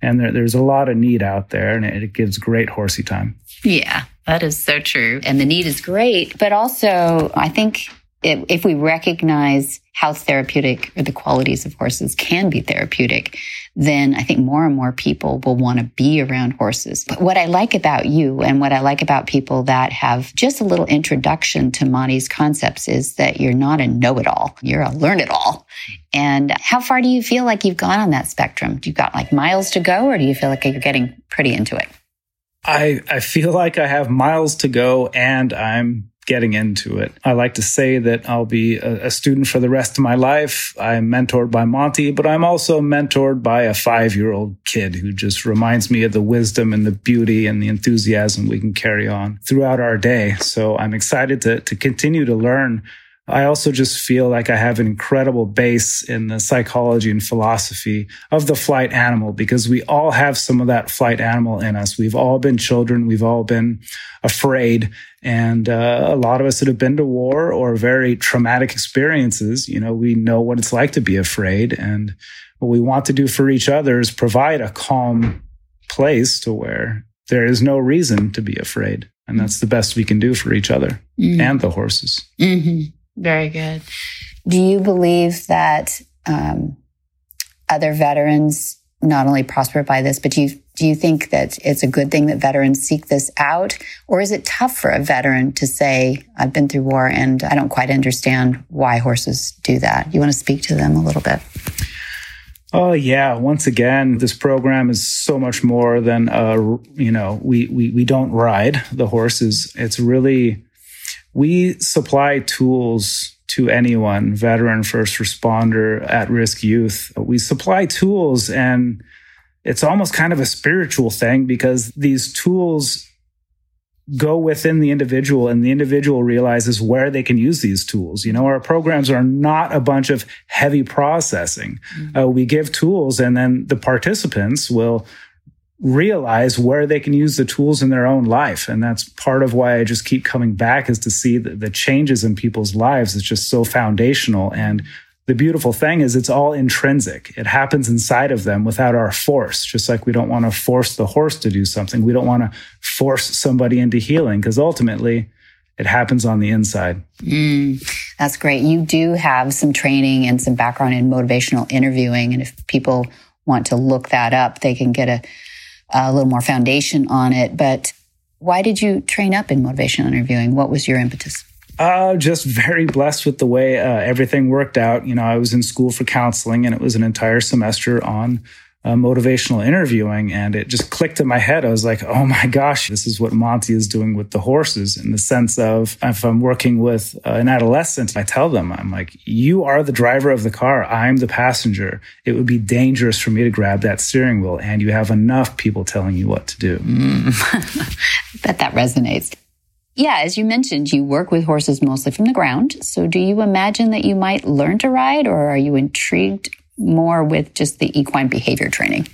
And there, there's a lot of need out there, and it, it gives great horsey time. Yeah, that is so true. And the need is great. But also, I think if, we recognize how therapeutic or the qualities of horses can be therapeutic, then I think more and more people will want to be around horses. But what I like about you and what I like about people that have just a little introduction to Monty's concepts is that you're not a know it all. You're a learn it all. And how far do you feel like you've gone on that spectrum? Do you got like miles to go or do you feel like you're getting pretty into it? I, I feel like I have miles to go and I'm getting into it. I like to say that I'll be a, a, student for the rest of my life. I'm mentored by Monty, but I'm also mentored by a five year old kid who just reminds me of the wisdom and the beauty and the enthusiasm we can carry on throughout our day. So I'm excited to, to continue to learn I also just feel like I have an incredible base in the psychology and philosophy of the flight animal because we all have some of that flight animal in us. We've all been children. We've all been afraid. And uh, a lot of us that have been to war or very traumatic experiences, you know, we know what it's like to be afraid. And what we want to do for each other is provide a calm place to where there is no reason to be afraid. And that's the best we can do for each other mm-hmm. and the horses. Mm-hmm. Very good. Do you believe that um, other veterans not only prosper by this, but do you, do you think that it's a good thing that veterans seek this out? Or is it tough for a veteran to say, I've been through war and I don't quite understand why horses do that? You want to speak to them a little bit? Oh yeah. Once again, this program is so much more than uh, you know. We we we don't ride the horses. It's really we supply tools to anyone, veteran, first responder, at risk youth. We supply tools and it's almost kind of a spiritual thing because these tools go within the individual and the individual realizes where they can use these tools. You know, our programs are not a bunch of heavy processing. Mm-hmm. Uh, we give tools and then the participants will realize where they can use the tools in their own life. And that's part of why I just keep coming back is to see the, changes in people's lives is just so foundational. And the beautiful thing is it's all intrinsic. It happens inside of them without our force, just like we don't want to force the horse to do something. We don't want to force somebody into healing because ultimately it happens on the inside. Mm, that's great. You do have some training and some background in motivational interviewing. And if people want to look that up, they can get a a little more foundation on it. But why did you train up in motivational interviewing? What was your impetus? Uh, just very blessed with the way uh, everything worked out. You know, I was in school for counseling and it was an entire semester on uh, motivational interviewing and it just clicked in my head. I was like, oh my gosh, this is what Monty is doing with the horses in the sense of if I'm working with uh, an adolescent, I tell them, I'm like, you are the driver of the car. I'm the passenger. It would be dangerous for me to grab that steering wheel. And you have enough people telling you what to do. (laughs) Mm. Bet that resonates. Yeah, as you mentioned, you work with horses mostly from the ground. So do you imagine that you might learn to ride or are you intrigued more with just the equine behavior training?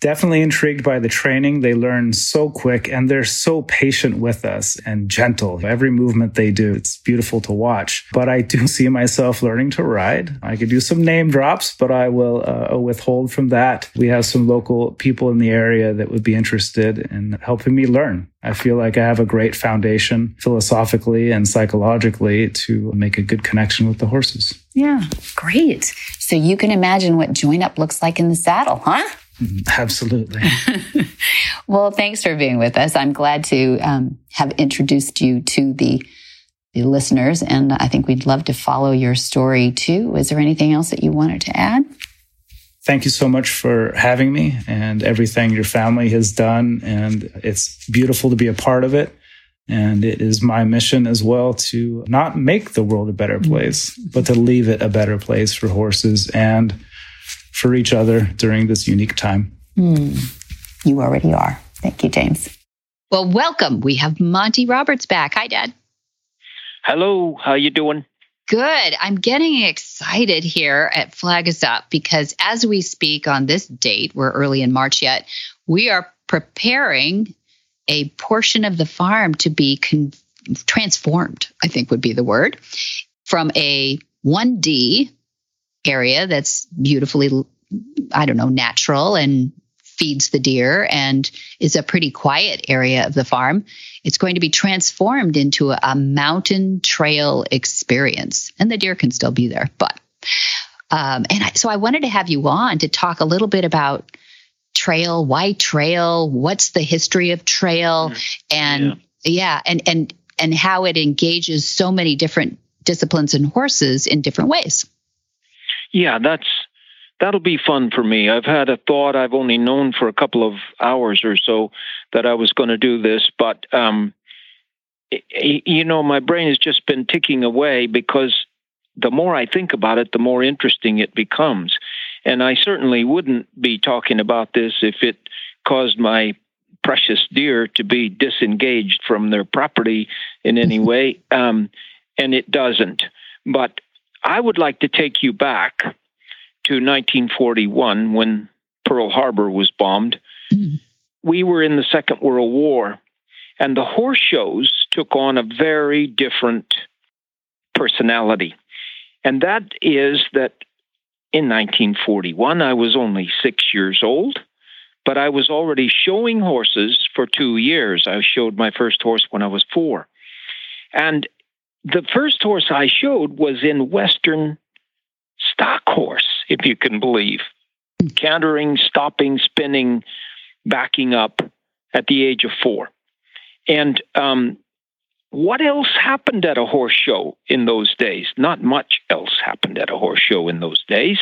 Definitely intrigued by the training. They learn so quick and they're so patient with us and gentle. Every movement they do, it's beautiful to watch. But I do (laughs) see myself learning to ride. I could do some name drops, but I will uh, withhold from that. We have some local people in the area that would be interested in helping me learn. I feel like I have a great foundation philosophically and psychologically to make a good connection with the horses. Yeah, great. So you can imagine what join up looks like in the saddle, huh? Absolutely. (laughs) well, thanks for being with us. I'm glad to um, have introduced you to the the listeners, and I think we'd love to follow your story too. Is there anything else that you wanted to add? Thank you so much for having me and everything your family has done. And it's beautiful to be a part of it. And it is my mission as well to not make the world a better mm-hmm. place, but to leave it a better place for horses and for each other during this unique time. Mm, you already are. Thank you, James. Well, welcome. We have Monty Roberts back. Hi, Dad. Hello. How you doing? Good. I'm getting excited here at Flag Is Up because as we speak on this date, we're early in March yet, we are preparing a portion of the farm to be con- transformed, I think would be the word, from a 1D area that's beautifully, I don't know, natural and feeds the deer and is a pretty quiet area of the farm. It's going to be transformed into a, mountain trail experience, and the deer can still be there. But, um, and I, so I wanted to have you on to talk a little bit about trail, why trail, what's the history of trail, mm, and yeah. yeah, and and and how it engages so many different disciplines and horses in different ways yeah, that's that'll be fun for me. I've had a thought I've only known for a couple of hours or so that I was going to do this, but um, you know, my brain has just been ticking away because the more I think about it, the more interesting it becomes. And I certainly wouldn't be talking about this if it caused my precious deer to be disengaged from their property in any (laughs) way. Um, and it doesn't. But I would like to take you back to 1941 when Pearl Harbor was bombed. Mm-hmm. We were in the Second World War, and the horse shows took on a very different personality. And that is that in 1941, I was only six years old, but I was already showing horses for two years. I showed my first horse when I was four. And the first horse I showed was in Western stock horse, if you can believe, cantering, stopping, spinning, backing up at the age of four. And um, what else happened at a horse show in those days? Not much else happened at a horse show in those days.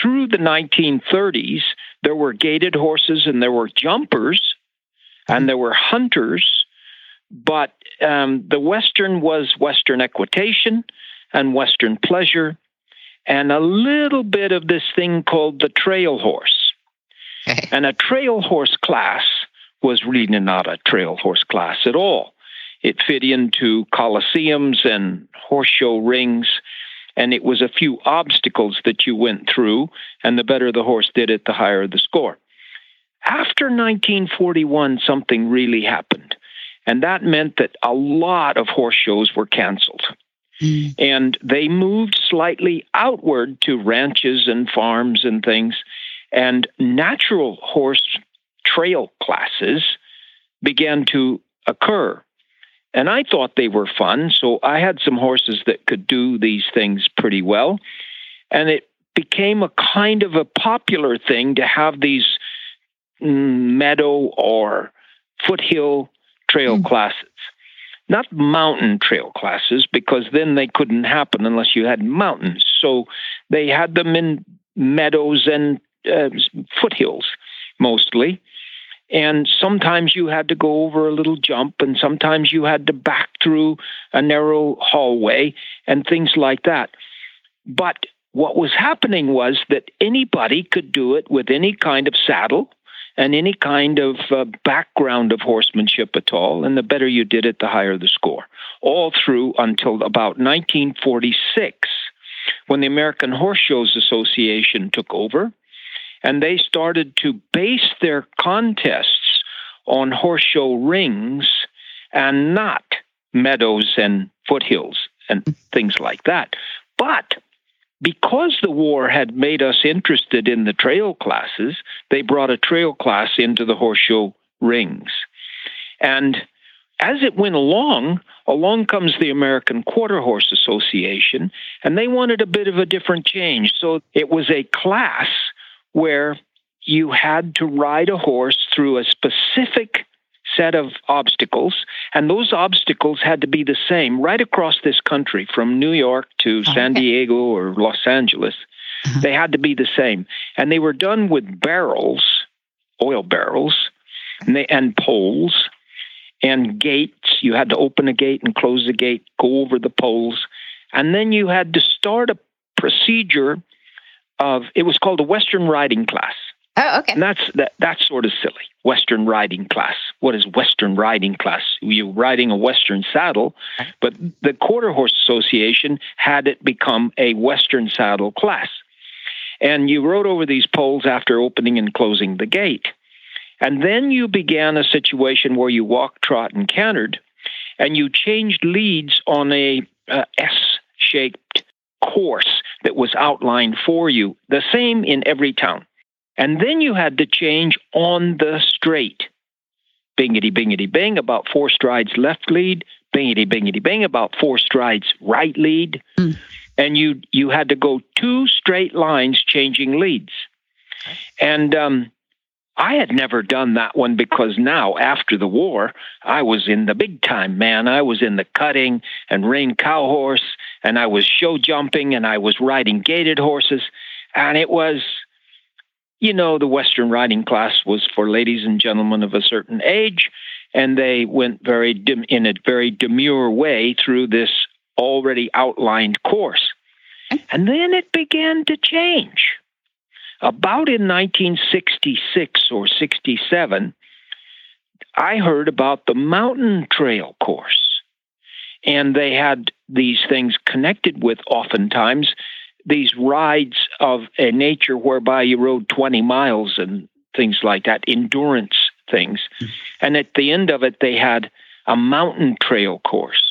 Through the 1930s, there were gaited horses and there were jumpers and there were hunters but um, the Western was Western equitation and Western pleasure, and a little bit of this thing called the trail horse. and a trail horse class was really not a trail horse class at all. It fit into coliseums and horse show rings, and it was a few obstacles that you went through, and the better the horse did it, the higher the score. After 1941, something really happened. And that meant that a lot of horse shows were canceled. Mm. And they moved slightly outward to ranches and farms and things. And natural horse trail classes began to occur. And I thought they were fun. So I had some horses that could do these things pretty well. And it became a kind of a popular thing to have these mm, meadow or foothill trail mm. classes. Not mountain trail classes, because then they couldn't happen unless you had mountains. So they had them in meadows and uh, foothills mostly. And sometimes you had to go over a little jump, and sometimes you had to back through a narrow hallway and things like that. But what was happening was that anybody could do it with any kind of saddle and any kind of uh, background of horsemanship at all. And the better you did it, the higher the score. All through until about 1946, when the American Horse Shows Association took over, and they started to base their contests on horse show rings and not meadows and foothills and things like that. But because the war had made us interested in the trail classes, they brought a trail class into the horseshoe rings. And as it went along, along comes the American Quarter Horse Association, and they wanted a bit of a different change. So it was a class where you had to ride a horse through a specific set of obstacles, and those obstacles had to be the same right across this country from New York to San Diego or Los Angeles. Uh-huh. They had to be the same. And they were done with barrels, oil barrels, and, they, and poles and gates. You had to open a gate and close the gate, go over the poles. And then you had to start a procedure of, it was called a Western riding class. Oh, okay. And that's that, that's sort of silly. Western riding class. What is Western riding class? You're riding a Western saddle, but the Quarter Horse Association had it become a Western saddle class. And you rode over these poles after opening and closing the gate. And then you began a situation where you walked, trot, and cantered, and you changed leads on a uh, S-shaped course that was outlined for you, the same in every town. And then you had to change on the straight. Bingity, bingity, bing, about four strides left lead. Bingity, bingity, bing, about four strides right lead. Mm. And you you had to go two straight lines changing leads. And um, I had never done that one because now, after the war, I was in the big time, man. I was in the cutting and rein cow horse, and I was show jumping, and I was riding gaited horses. And it was you know, the Western riding class was for ladies and gentlemen of a certain age, and they went very dim, in a very demure way through this already outlined course. And then it began to change. About in 1966 or 67, I heard about the mountain trail course. And they had these things connected with oftentimes these rides of a nature whereby you rode 20 miles and things like that, endurance things. Mm-hmm. And at the end of it, they had a mountain trail course.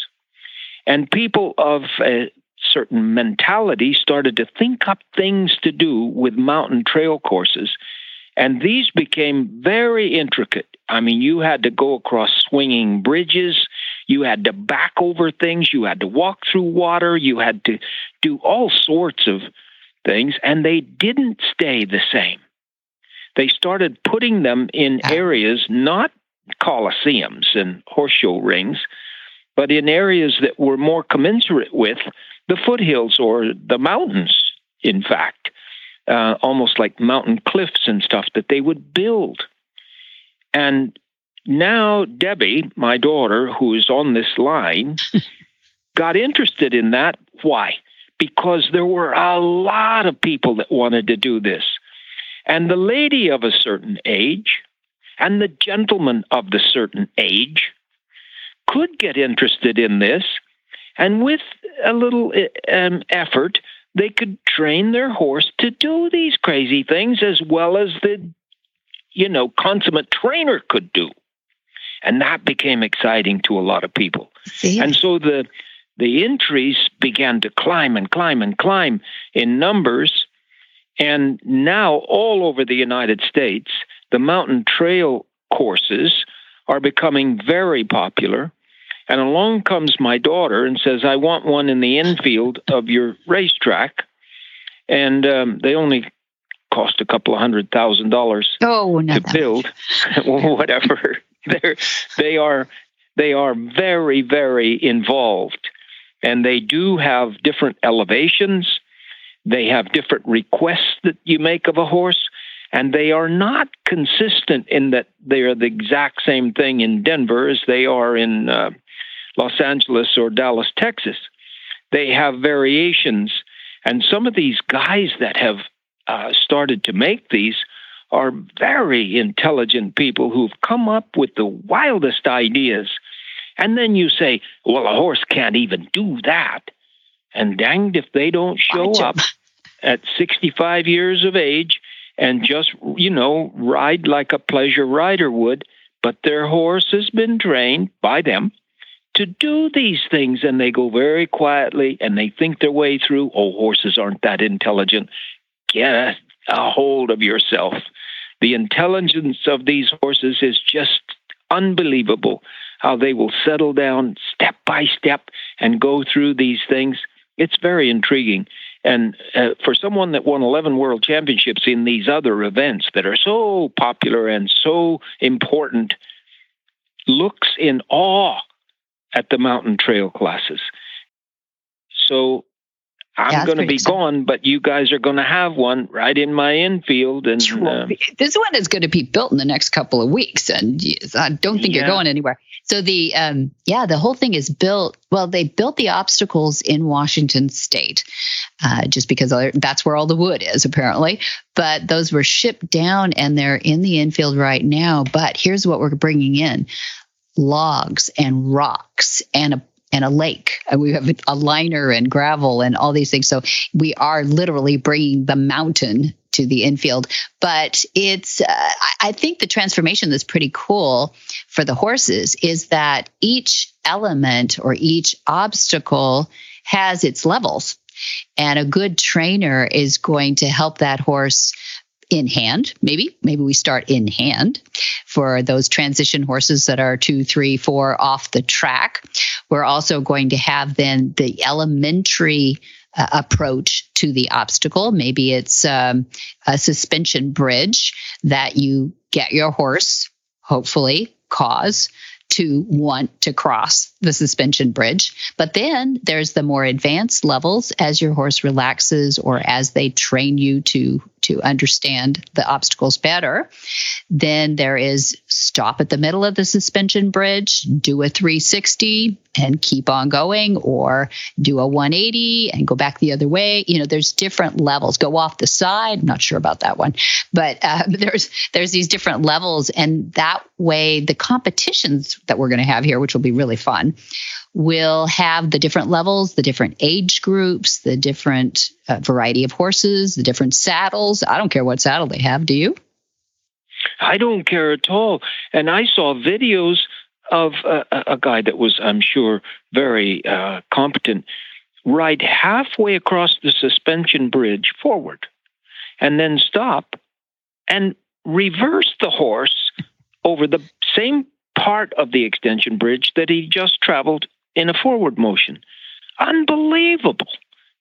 And people of a certain mentality started to think up things to do with mountain trail courses. And these became very intricate. I mean, you had to go across swinging bridges. You had to back over things. You had to walk through water. You had to do all sorts of things, and they didn't stay the same. They started putting them in areas, not coliseums and horseshoe rings, but in areas that were more commensurate with the foothills or the mountains, in fact, uh, almost like mountain cliffs and stuff that they would build. And now, Debbie, my daughter, who is on this line, (laughs) got interested in that. Why? Because there were a lot of people that wanted to do this. And the lady of a certain age and the gentleman of the certain age could get interested in this. And with a little um, effort, they could train their horse to do these crazy things as well as the, you know, consummate trainer could do. And that became exciting to a lot of people. See? And so the the entries began to climb and climb and climb in numbers. And now, all over the United States, the mountain trail courses are becoming very popular. And along comes my daughter and says, I want one in the infield of your racetrack. And um, they only cost a couple of hundred thousand dollars oh, to build, (laughs) whatever. (laughs) They're, they are they are very very involved, and they do have different elevations. They have different requests that you make of a horse. And they are not consistent in that they are the exact same thing in Denver as they are in uh, Los Angeles or Dallas, Texas. They have variations. And some of these guys that have uh, started to make these are very intelligent people who've come up with the wildest ideas. And then you say, well, a horse can't even do that. And danged if they don't show up at 65 years of age and just, you know, ride like a pleasure rider would. But their horse has been trained by them to do these things and they go very quietly and they think their way through. Oh, horses aren't that intelligent. Get a, hold of yourself. The intelligence of these horses is just unbelievable how they will settle down step by step and go through these things. It's very intriguing. And uh, for someone that won 11 world championships in these other events that are so popular and so important, looks in awe at the mountain trail classes. So I'm Yeah, going to be gone, but you guys are going to have one right in my infield. And uh, this one is going to be built in the next couple of weeks, and I don't think you're going anywhere. So the um, yeah, the whole thing is built. Well, they built the obstacles in Washington State, uh, just because that's where all the wood is apparently. But those were shipped down, and they're in the infield right now. But here's what we're bringing in: logs and rocks and a and a lake. And we have a liner and gravel and all these things. So we are literally bringing the mountain to the infield. But it's, uh, I think the transformation that's pretty cool for the horses is that each element or each obstacle has its levels. And a good trainer is going to help that horse in hand, maybe. Maybe we start in hand for those transition horses that are two, three, four off the track. We're also going to have then the elementary uh, approach to the obstacle. Maybe it's um, a suspension bridge that you get your horse, hopefully, cause to want to cross the suspension bridge. But then there's the more advanced levels as your horse relaxes or as they train you to to understand the obstacles better. Then there is stop at the middle of the suspension bridge, do a 360 and keep on going, or do a 180 and go back the other way. You know, there's different levels. Go off the side. Not sure about that one, but uh, (laughs) there's there's these different levels, and that way the competitions that we're going to have here, which will be really fun, will have the different levels, the different age groups, the different uh, variety of horses, the different saddles. I don't care what saddle they have. Do you? I don't care at all. And I saw videos of a, a- guy that was, I'm sure, very uh, competent ride halfway across the suspension bridge forward and then stop and reverse the horse over the same part of the extension bridge that he just traveled in a forward motion. Unbelievable.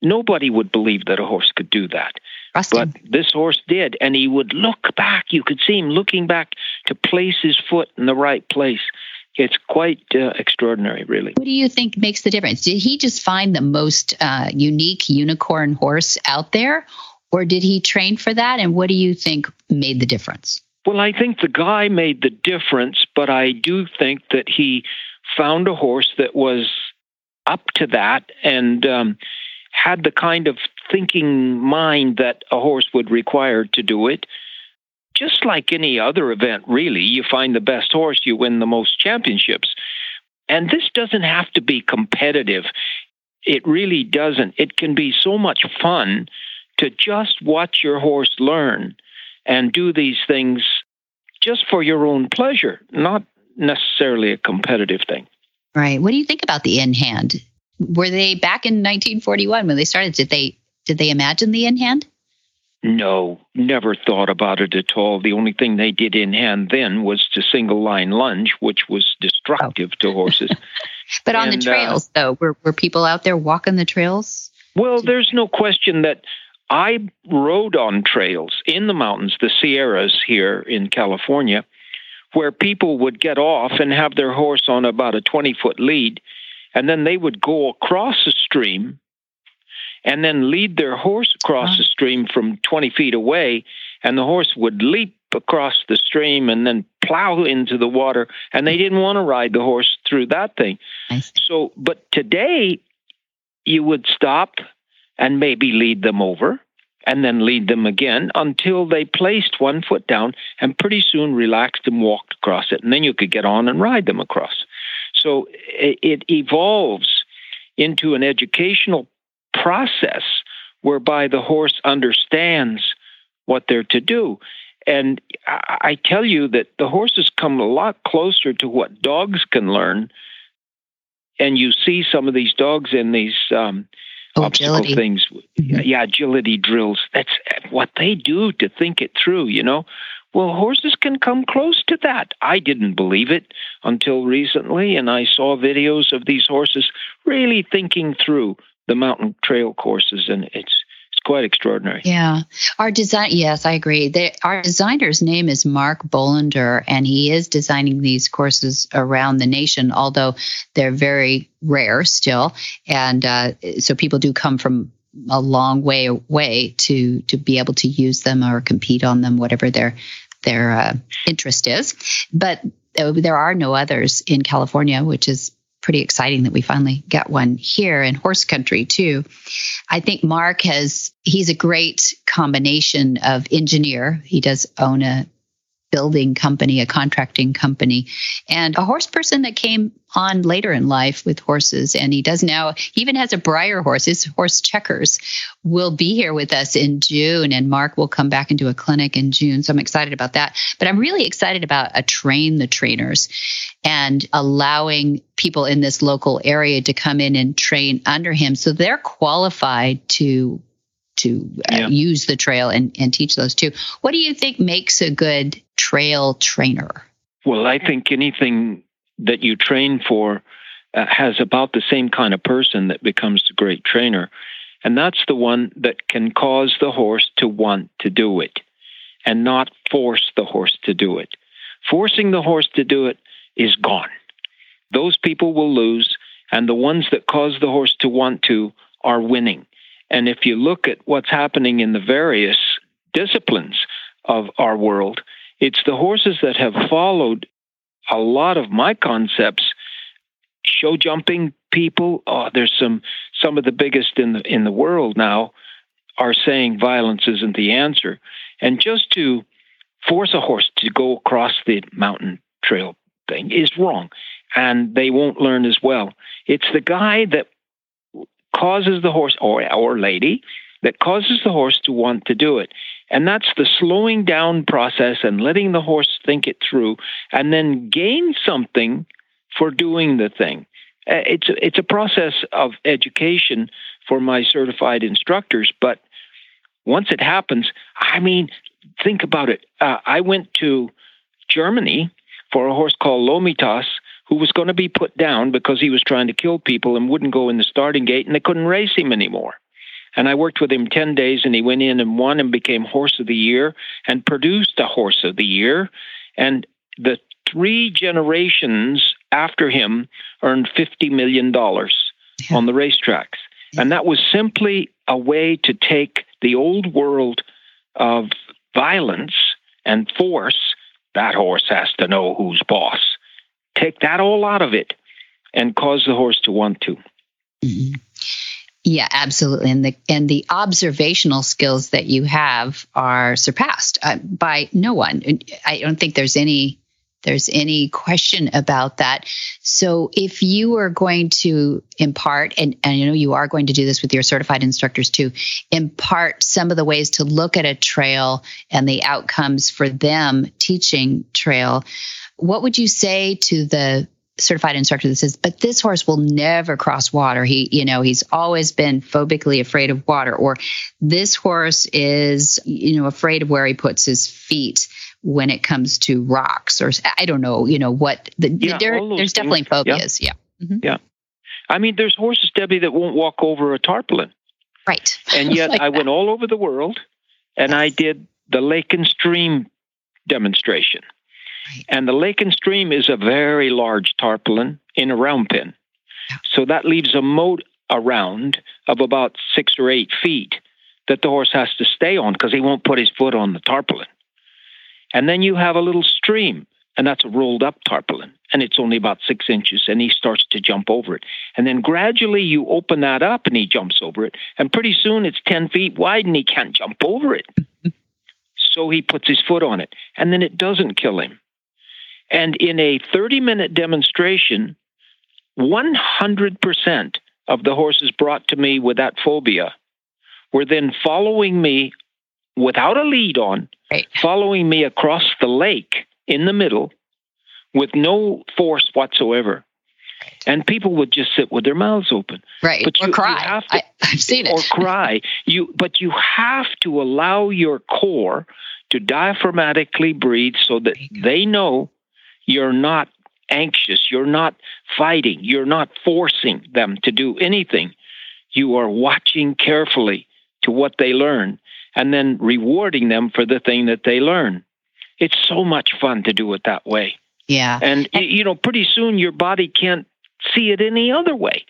Nobody would believe that a horse could do that. But this horse did, and he would look back. You could see him looking back to place his foot in the right place. It's quite uh, extraordinary, really. What do you think makes the difference? Did he just find the most uh, unique unicorn horse out there, or did he train for that? And what do you think made the difference? Well, I think the guy made the difference, but I do think that he found a horse that was up to that and um, had the kind of thinking mind that a horse would require to do it. Just like any other event, really, you find the best horse, you win the most championships. And this doesn't have to be competitive. It really doesn't. It can be so much fun to just watch your horse learn and do these things just for your own pleasure, not necessarily a competitive thing. Right. What do you think about the in hand? Were they back in 1941 when they started? Did they did they imagine the in hand? No, never thought about it at all. The only thing they did in hand then was to single line lunge, which was destructive to horses. (laughs) But on And, the uh, trails, though, were were people out there walking the trails? Well, there's no question that I rode on trails in the mountains, the Sierras here in California, where people would get off and have their horse on about a 20 foot lead, and then they would go across a stream and then lead their horse across Wow. the stream from 20 feet away and the horse would leap across the stream and then plow into the water, and they didn't want to ride the horse through that thing. So, but today you would stop and maybe lead them over and then lead them again until they placed one foot down and pretty soon relaxed and walked across it. And then you could get on and ride them across. So it evolves into an educational process whereby the horse understands what they're to do. And I tell you that the horses come a lot closer to what dogs can learn. And you see some of these dogs in these um, oh, obstacle agility. things. Mm-hmm. Yeah, agility drills. That's what they do to think it through, you know? Well, horses can come close to that. I didn't believe it until recently, and I saw videos of these horses really thinking through the mountain trail courses, and it's it's quite extraordinary. Yeah, our design. Yes, I agree. They, our designer's name is Mark Bolender, and he is designing these courses around the nation. Although they're very rare still, and uh, so people do come from a long way away to to be able to use them or compete on them, whatever their their uh, interest is. But there are no others in California, which is pretty exciting that we finally get one here in horse country too. I think Mark has he's a great combination of engineer. He does own a building company, a contracting company, and a horse person that came on later in life with horses. And he does now, he even has a Breyer horse. His horse Checkers will be here with us in June, and Mark will come back into a clinic in June. So I'm excited about that. But I'm really excited about a train the trainers and allowing people in this local area to come in and train under him. So they're qualified to to uh, yeah. use the trail and, and teach those too. What do you think makes a good trail trainer? Well, I think anything that you train for uh, has about the same kind of person that becomes a great trainer. And that's the one that can cause the horse to want to do it and not force the horse to do it. Forcing the horse to do it is gone. Those people will lose, and the ones that cause the horse to want to are winning. And if you look at what's happening in the various disciplines of our world, it's the horses that have followed a lot of my concepts. Show jumping people, oh, there's some some of the biggest in the in the world now are saying violence isn't the answer. And just to force a horse to go across the mountain trail thing is wrong. And they won't learn as well. It's the guy that causes the horse or or lady that causes the horse to want to do it. And that's the slowing down process and letting the horse think it through and then gain something for doing the thing. Uh, it's a, it's a process of education for my certified instructors, but once it happens, I mean, think about it. Uh, I went to Germany for a horse called Lomitas who was going to be put down because he was trying to kill people and wouldn't go in the starting gate and they couldn't race him anymore. And I worked with him 10 days and he went in and won and became Horse of the Year and produced a Horse of the Year. And the three generations after him earned $50 million yeah. on the racetracks. Yeah. And that was simply a way to take the old world of violence and force. That horse has to know who's boss take that all out of it and cause the horse to want to. Mm-hmm. Yeah, absolutely. And the and the observational skills that you have are surpassed uh, by no one. I don't think there's any there's any question about that. So if you are going to impart, and, and you know you are going to do this with your certified instructors too, impart some of the ways to look at a trail and the outcomes for them teaching trail what would you say to the certified instructor that says, but this horse will never cross water. He, you know, he's always been phobically afraid of water, or this horse is, you know, afraid of where he puts his feet when it comes to rocks, or I don't know, you know, what the, yeah, there, there's definitely phobias. Yeah. Yeah. Mm-hmm. yeah. I mean, there's horses, Debbie, that won't walk over a tarpaulin. Right. And (laughs) yet like I that. went all over the world and yes. I did the lake and stream demonstration. And the lake and stream is a very large tarpaulin in a round pen. So that leaves a moat around of about six or eight feet that the horse has to stay on because he won't put his foot on the tarpaulin. And then you have a little stream, and that's a rolled up tarpaulin, and it's only about six inches, and he starts to jump over it. And then gradually you open that up, and he jumps over it, and pretty soon it's 10 feet wide, and he can't jump over it. (laughs) so he puts his foot on it, and then it doesn't kill him. And in a 30 minute demonstration, 100% of the horses brought to me with that phobia were then following me without a lead on, Right. following me across the lake in the middle with no force whatsoever. And people would just sit with their mouths open. Right. But or you- you cry. have to- I, I've seen it. Or (laughs) cry. You but you have to allow your core to diaphragmatically breathe so that There you go. they know you're not anxious, you're not fighting, you're not forcing them to do anything. You are watching carefully to what they learn and then rewarding them for the thing that they learn. It's so much fun to do it that way. yeah. And, y- you know, pretty soon your body can't see it any other way.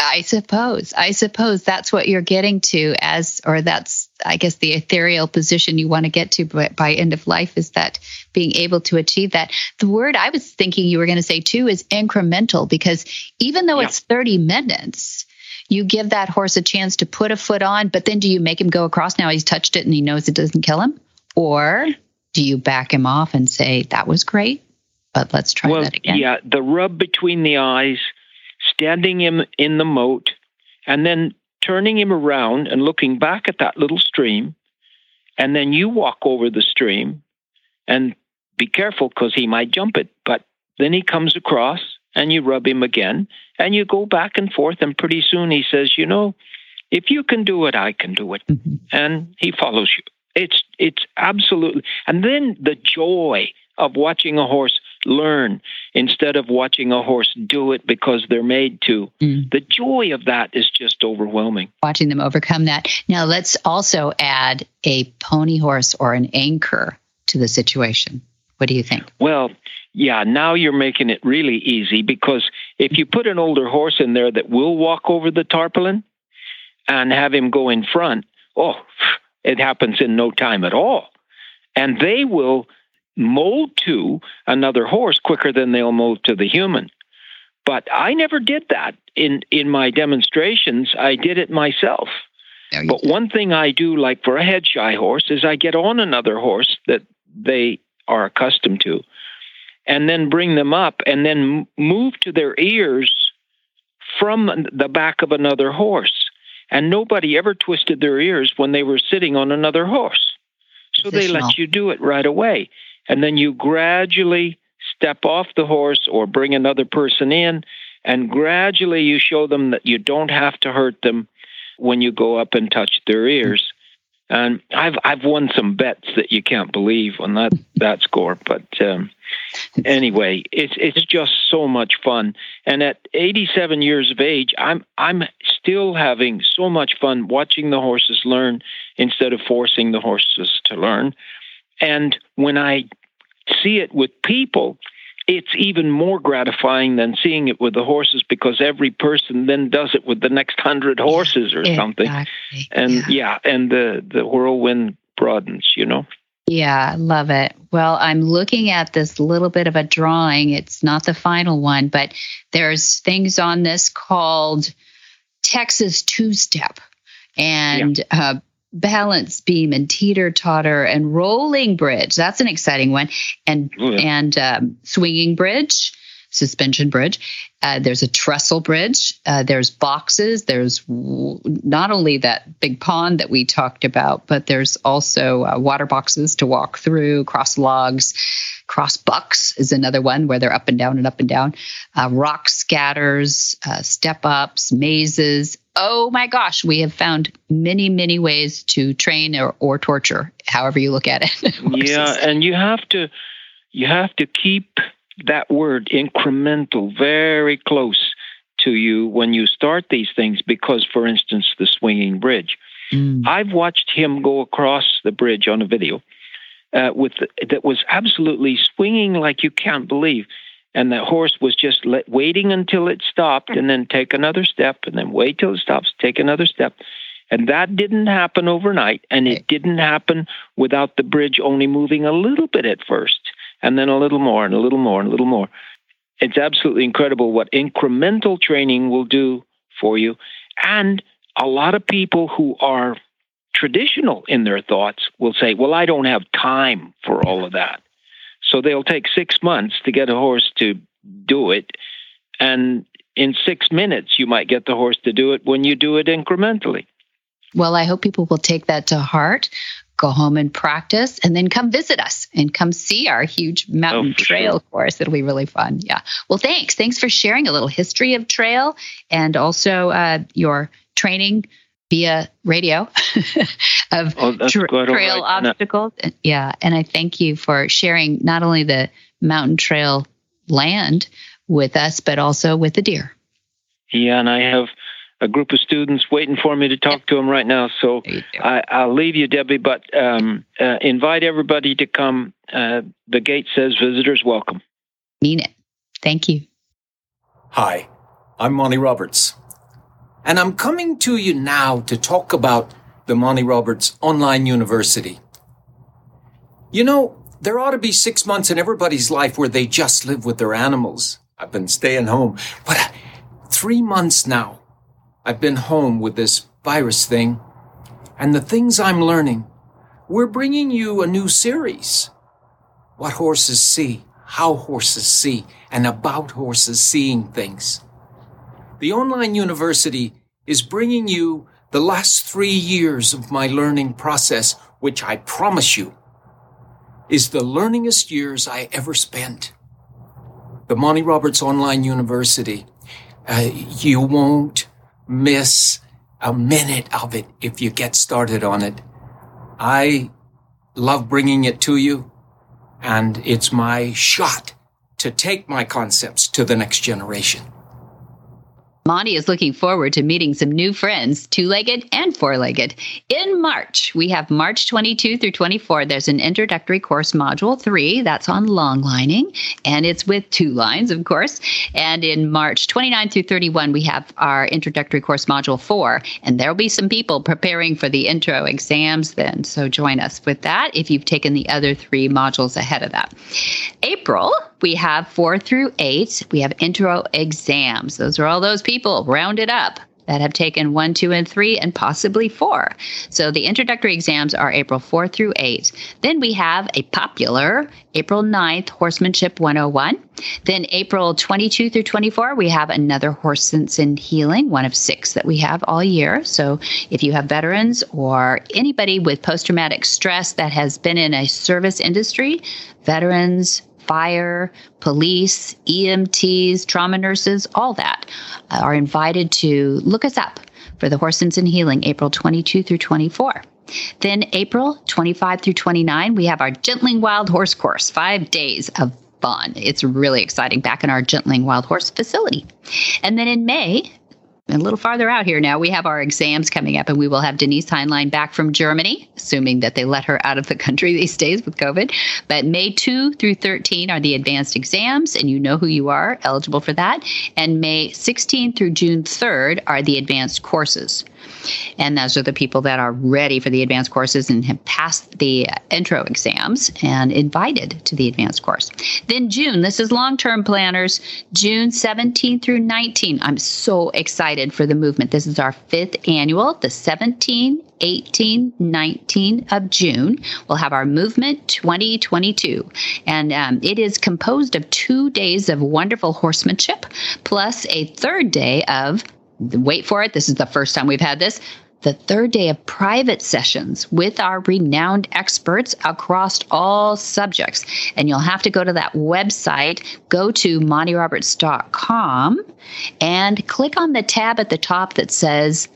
I suppose. I suppose that's what you're getting to as, or that's, I guess, the ethereal position you want to get to by, by end of life is that being able to achieve that. The word I was thinking you were going to say too is incremental because even though Yeah. it's 30 minutes, you give that horse a chance to put a foot on, but then do you make him go across now he's touched it and he knows it doesn't kill him? Or do you back him off and say, that was great, but let's try well, that again? yeah, the rub between the eyes, standing him in the moat, and then turning him around and looking back at that little stream, and then you walk over the stream, and be careful because he might jump it. But then he comes across, and you rub him again, and you go back and forth, and pretty soon he says, "You know, if you can do it, I can do it," Mhm. and he follows you. It's it's absolutely, and then the joy of watching a horse learn instead of watching a horse do it because they're made to. Mm. The joy of that is just overwhelming. watching them overcome that. Now, let's also add a pony horse or an anchor to the situation. What do you think? Well, yeah, now you're making it really easy because if you put an older horse in there that will walk over the tarpaulin and have him go in front, oh, it happens in no time at all. And they will mold to another horse quicker than they'll mold to the human. But I never did that in, in my demonstrations. I did it myself. But one thing I do, like for a head shy horse, is I get on another horse that they are accustomed to, and then bring them up, and then move to their ears from the back of another horse. And nobody ever twisted their ears when they were sitting on another horse. So they let you do it right away. And then you gradually step off the horse or bring another person in, and gradually you show them that you don't have to hurt them when you go up and touch their ears. And I've I've won some bets that you can't believe on that that score. But um, anyway, it's it's just so much fun. And at 87 years of age, I'm I'm still having so much fun watching the horses learn instead of forcing the horses to learn. And when I see it with people, it's even more gratifying than seeing it with the horses because every person then does it with the next hundred horses or something. Exactly. And yeah. yeah. and the the whirlwind broadens, you know. Yeah, love it. Well, I'm looking at this little bit of a drawing. It's not the final one, but there's things on this called Texas two step and uh, balance beam and teeter totter and rolling bridge. That's an exciting one. And Oh, yeah. and um, swinging bridge, suspension bridge. Uh, there's a trestle bridge. Uh, there's boxes. There's w- not only that big pond that we talked about, but there's also uh, water boxes to walk through, cross logs. Cross bucks is another one where they're up and down and up and down. Uh, rock scatters, uh, step ups, mazes. Oh my gosh, we have found many, many ways to train or, or torture, however you look at it. (laughs) Yeah, and you have to you have to keep that word incremental very close to you when you start these things because for instance the swinging bridge. Mm. I've watched him go across the bridge on a video uh, with that was absolutely swinging like you can't believe, and the horse was just let, waiting until it stopped, and then take another step, and then wait till it stops, take another step, And that didn't happen overnight, and it didn't happen without the bridge only moving a little bit at first, and then a little more, and a little more, and a little more. It's absolutely incredible what incremental training will do for you. And a lot of people who are traditional in their thoughts will say, Well, I don't have time for all of that. So they'll take six months to get a horse to do it. And in six minutes, you might get the horse to do it when you do it incrementally. Well, I hope people will take that to heart, go home and practice, and then come visit us and come see our huge mountain Oh, trail sure. course. It'll be really fun. Yeah. Well, thanks. Thanks for sharing a little history of trail and also uh, your training via radio (laughs) of Oh, tra- trail right. Obstacles. And- Yeah. And I thank you for sharing not only the mountain trail land with us, but also with the deer. Yeah, and I have a group of students waiting for me to talk to them right now. So There you go. I, I'll leave you, Debbie, but um, uh, invite everybody to come. Uh, the gate says visitors welcome. Mean it. Thank you. Hi, I'm Monty Roberts. And I'm coming to you now to talk about the Monty Roberts Online University. You know, there ought to be six months in everybody's life where they just live with their animals. I've been staying home, but uh, three months now, I've been home with this virus thing. And the things I'm learning, we're bringing you a new series. What horses see, how horses see, and about horses seeing things. The online university is bringing you the last three years of my learning process, which I promise you is the learningest years I ever spent. The Monty Roberts Online University, uh, you won't miss a minute of it if you get started on it. I love bringing it to you, and it's my shot to take my concepts to the next generation. Monty is looking forward to meeting some new friends, two legged and four legged. In March, we have March 22 through 24. There's an introductory course, Module 3, that's on long lining, and it's with two lines, of course. And in March 29 through 31, we have our introductory course, Module 4, and there'll be some people preparing for the intro exams then. So join us with that if you've taken the other three modules ahead of that. April, we have four through eight. We have intro exams. Those are all those people rounded up that have taken one, two, and three, and possibly four. So the introductory exams are April 4 through 8. Then we have a popular April 9th Horsemanship 101. Then April 22 through 24, we have another Horse Sense and Healing, one of six that we have all year. So if you have veterans or anybody with post traumatic stress that has been in a service industry, veterans, fire, police, EMTs, trauma nurses, all that uh, are invited to look us up for the Horse Sense and Healing, April 22 through 24. Then April 25 through 29, we have our Gentling Wild Horse Course, five days of fun. It's really exciting back in our Gentling Wild Horse facility. And then in May, a little farther out here now, we have our exams coming up, and we will have Denise Heinlein back from Germany, assuming that they let her out of the country (laughs) these days with COVID. But May 2 through 13 are the advanced exams, and you know who you are eligible for that. And May 16 through June 3rd are the advanced courses. And those are the people that are ready for the advanced courses and have passed the intro exams and invited to the advanced course. Then June, this is long term planners, June 17 through 19. I'm so excited for the movement. This is our fifth annual, the 17, 18, 19 of June. We'll have our movement 2022. And um, it is composed of two days of wonderful horsemanship plus a third day of wait for it, this is the first time we've had this. The third day of private sessions with our renowned experts across all subjects. And you'll have to go to that website, go to montyroberts.com, and click on the tab at the top that says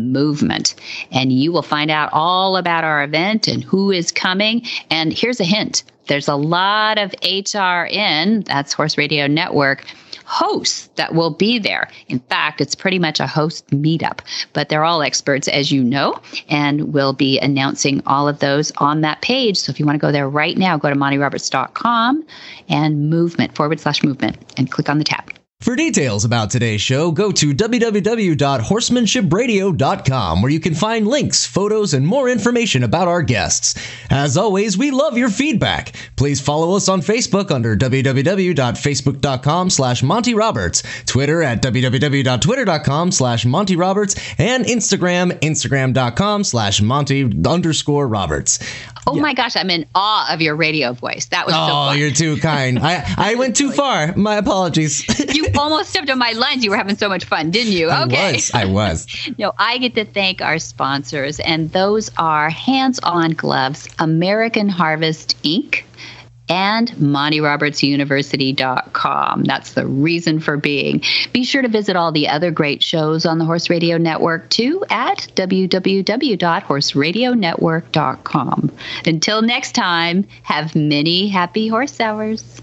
movement. And you will find out all about our event and who is coming. And here's a hint there's a lot of HRN, that's Horse Radio Network hosts that will be there. In fact, it's pretty much a host meetup, but they're all experts, as you know, and we'll be announcing all of those on that page. So if you want to go there right now, go to montyroberts.com and movement forward slash movement and click on the tab. For details about today's show, go to www.horsemanshipradio.com where you can find links, photos, and more information about our guests. As always, we love your feedback. Please follow us on Facebook under www.facebook.com slash Monty Roberts, Twitter at www.twitter.com slash Monty Roberts, and Instagram, instagram.com slash Monty underscore Roberts. Oh yeah. my gosh, I'm in awe of your radio voice. That was oh, so you're too kind. I, I went too (laughs) far. My apologies. you (laughs) almost stepped on my lines. You were having so much fun, didn't you? Okay. I was. I was. (laughs) no, I get to thank our sponsors, and those are Hands On Gloves, American Harvest Inc., and MontyRobertsUniversity.com. That's the reason for being. Be sure to visit all the other great shows on the Horse Radio Network too at www.horseradionetwork.com. Until next time, have many happy horse hours.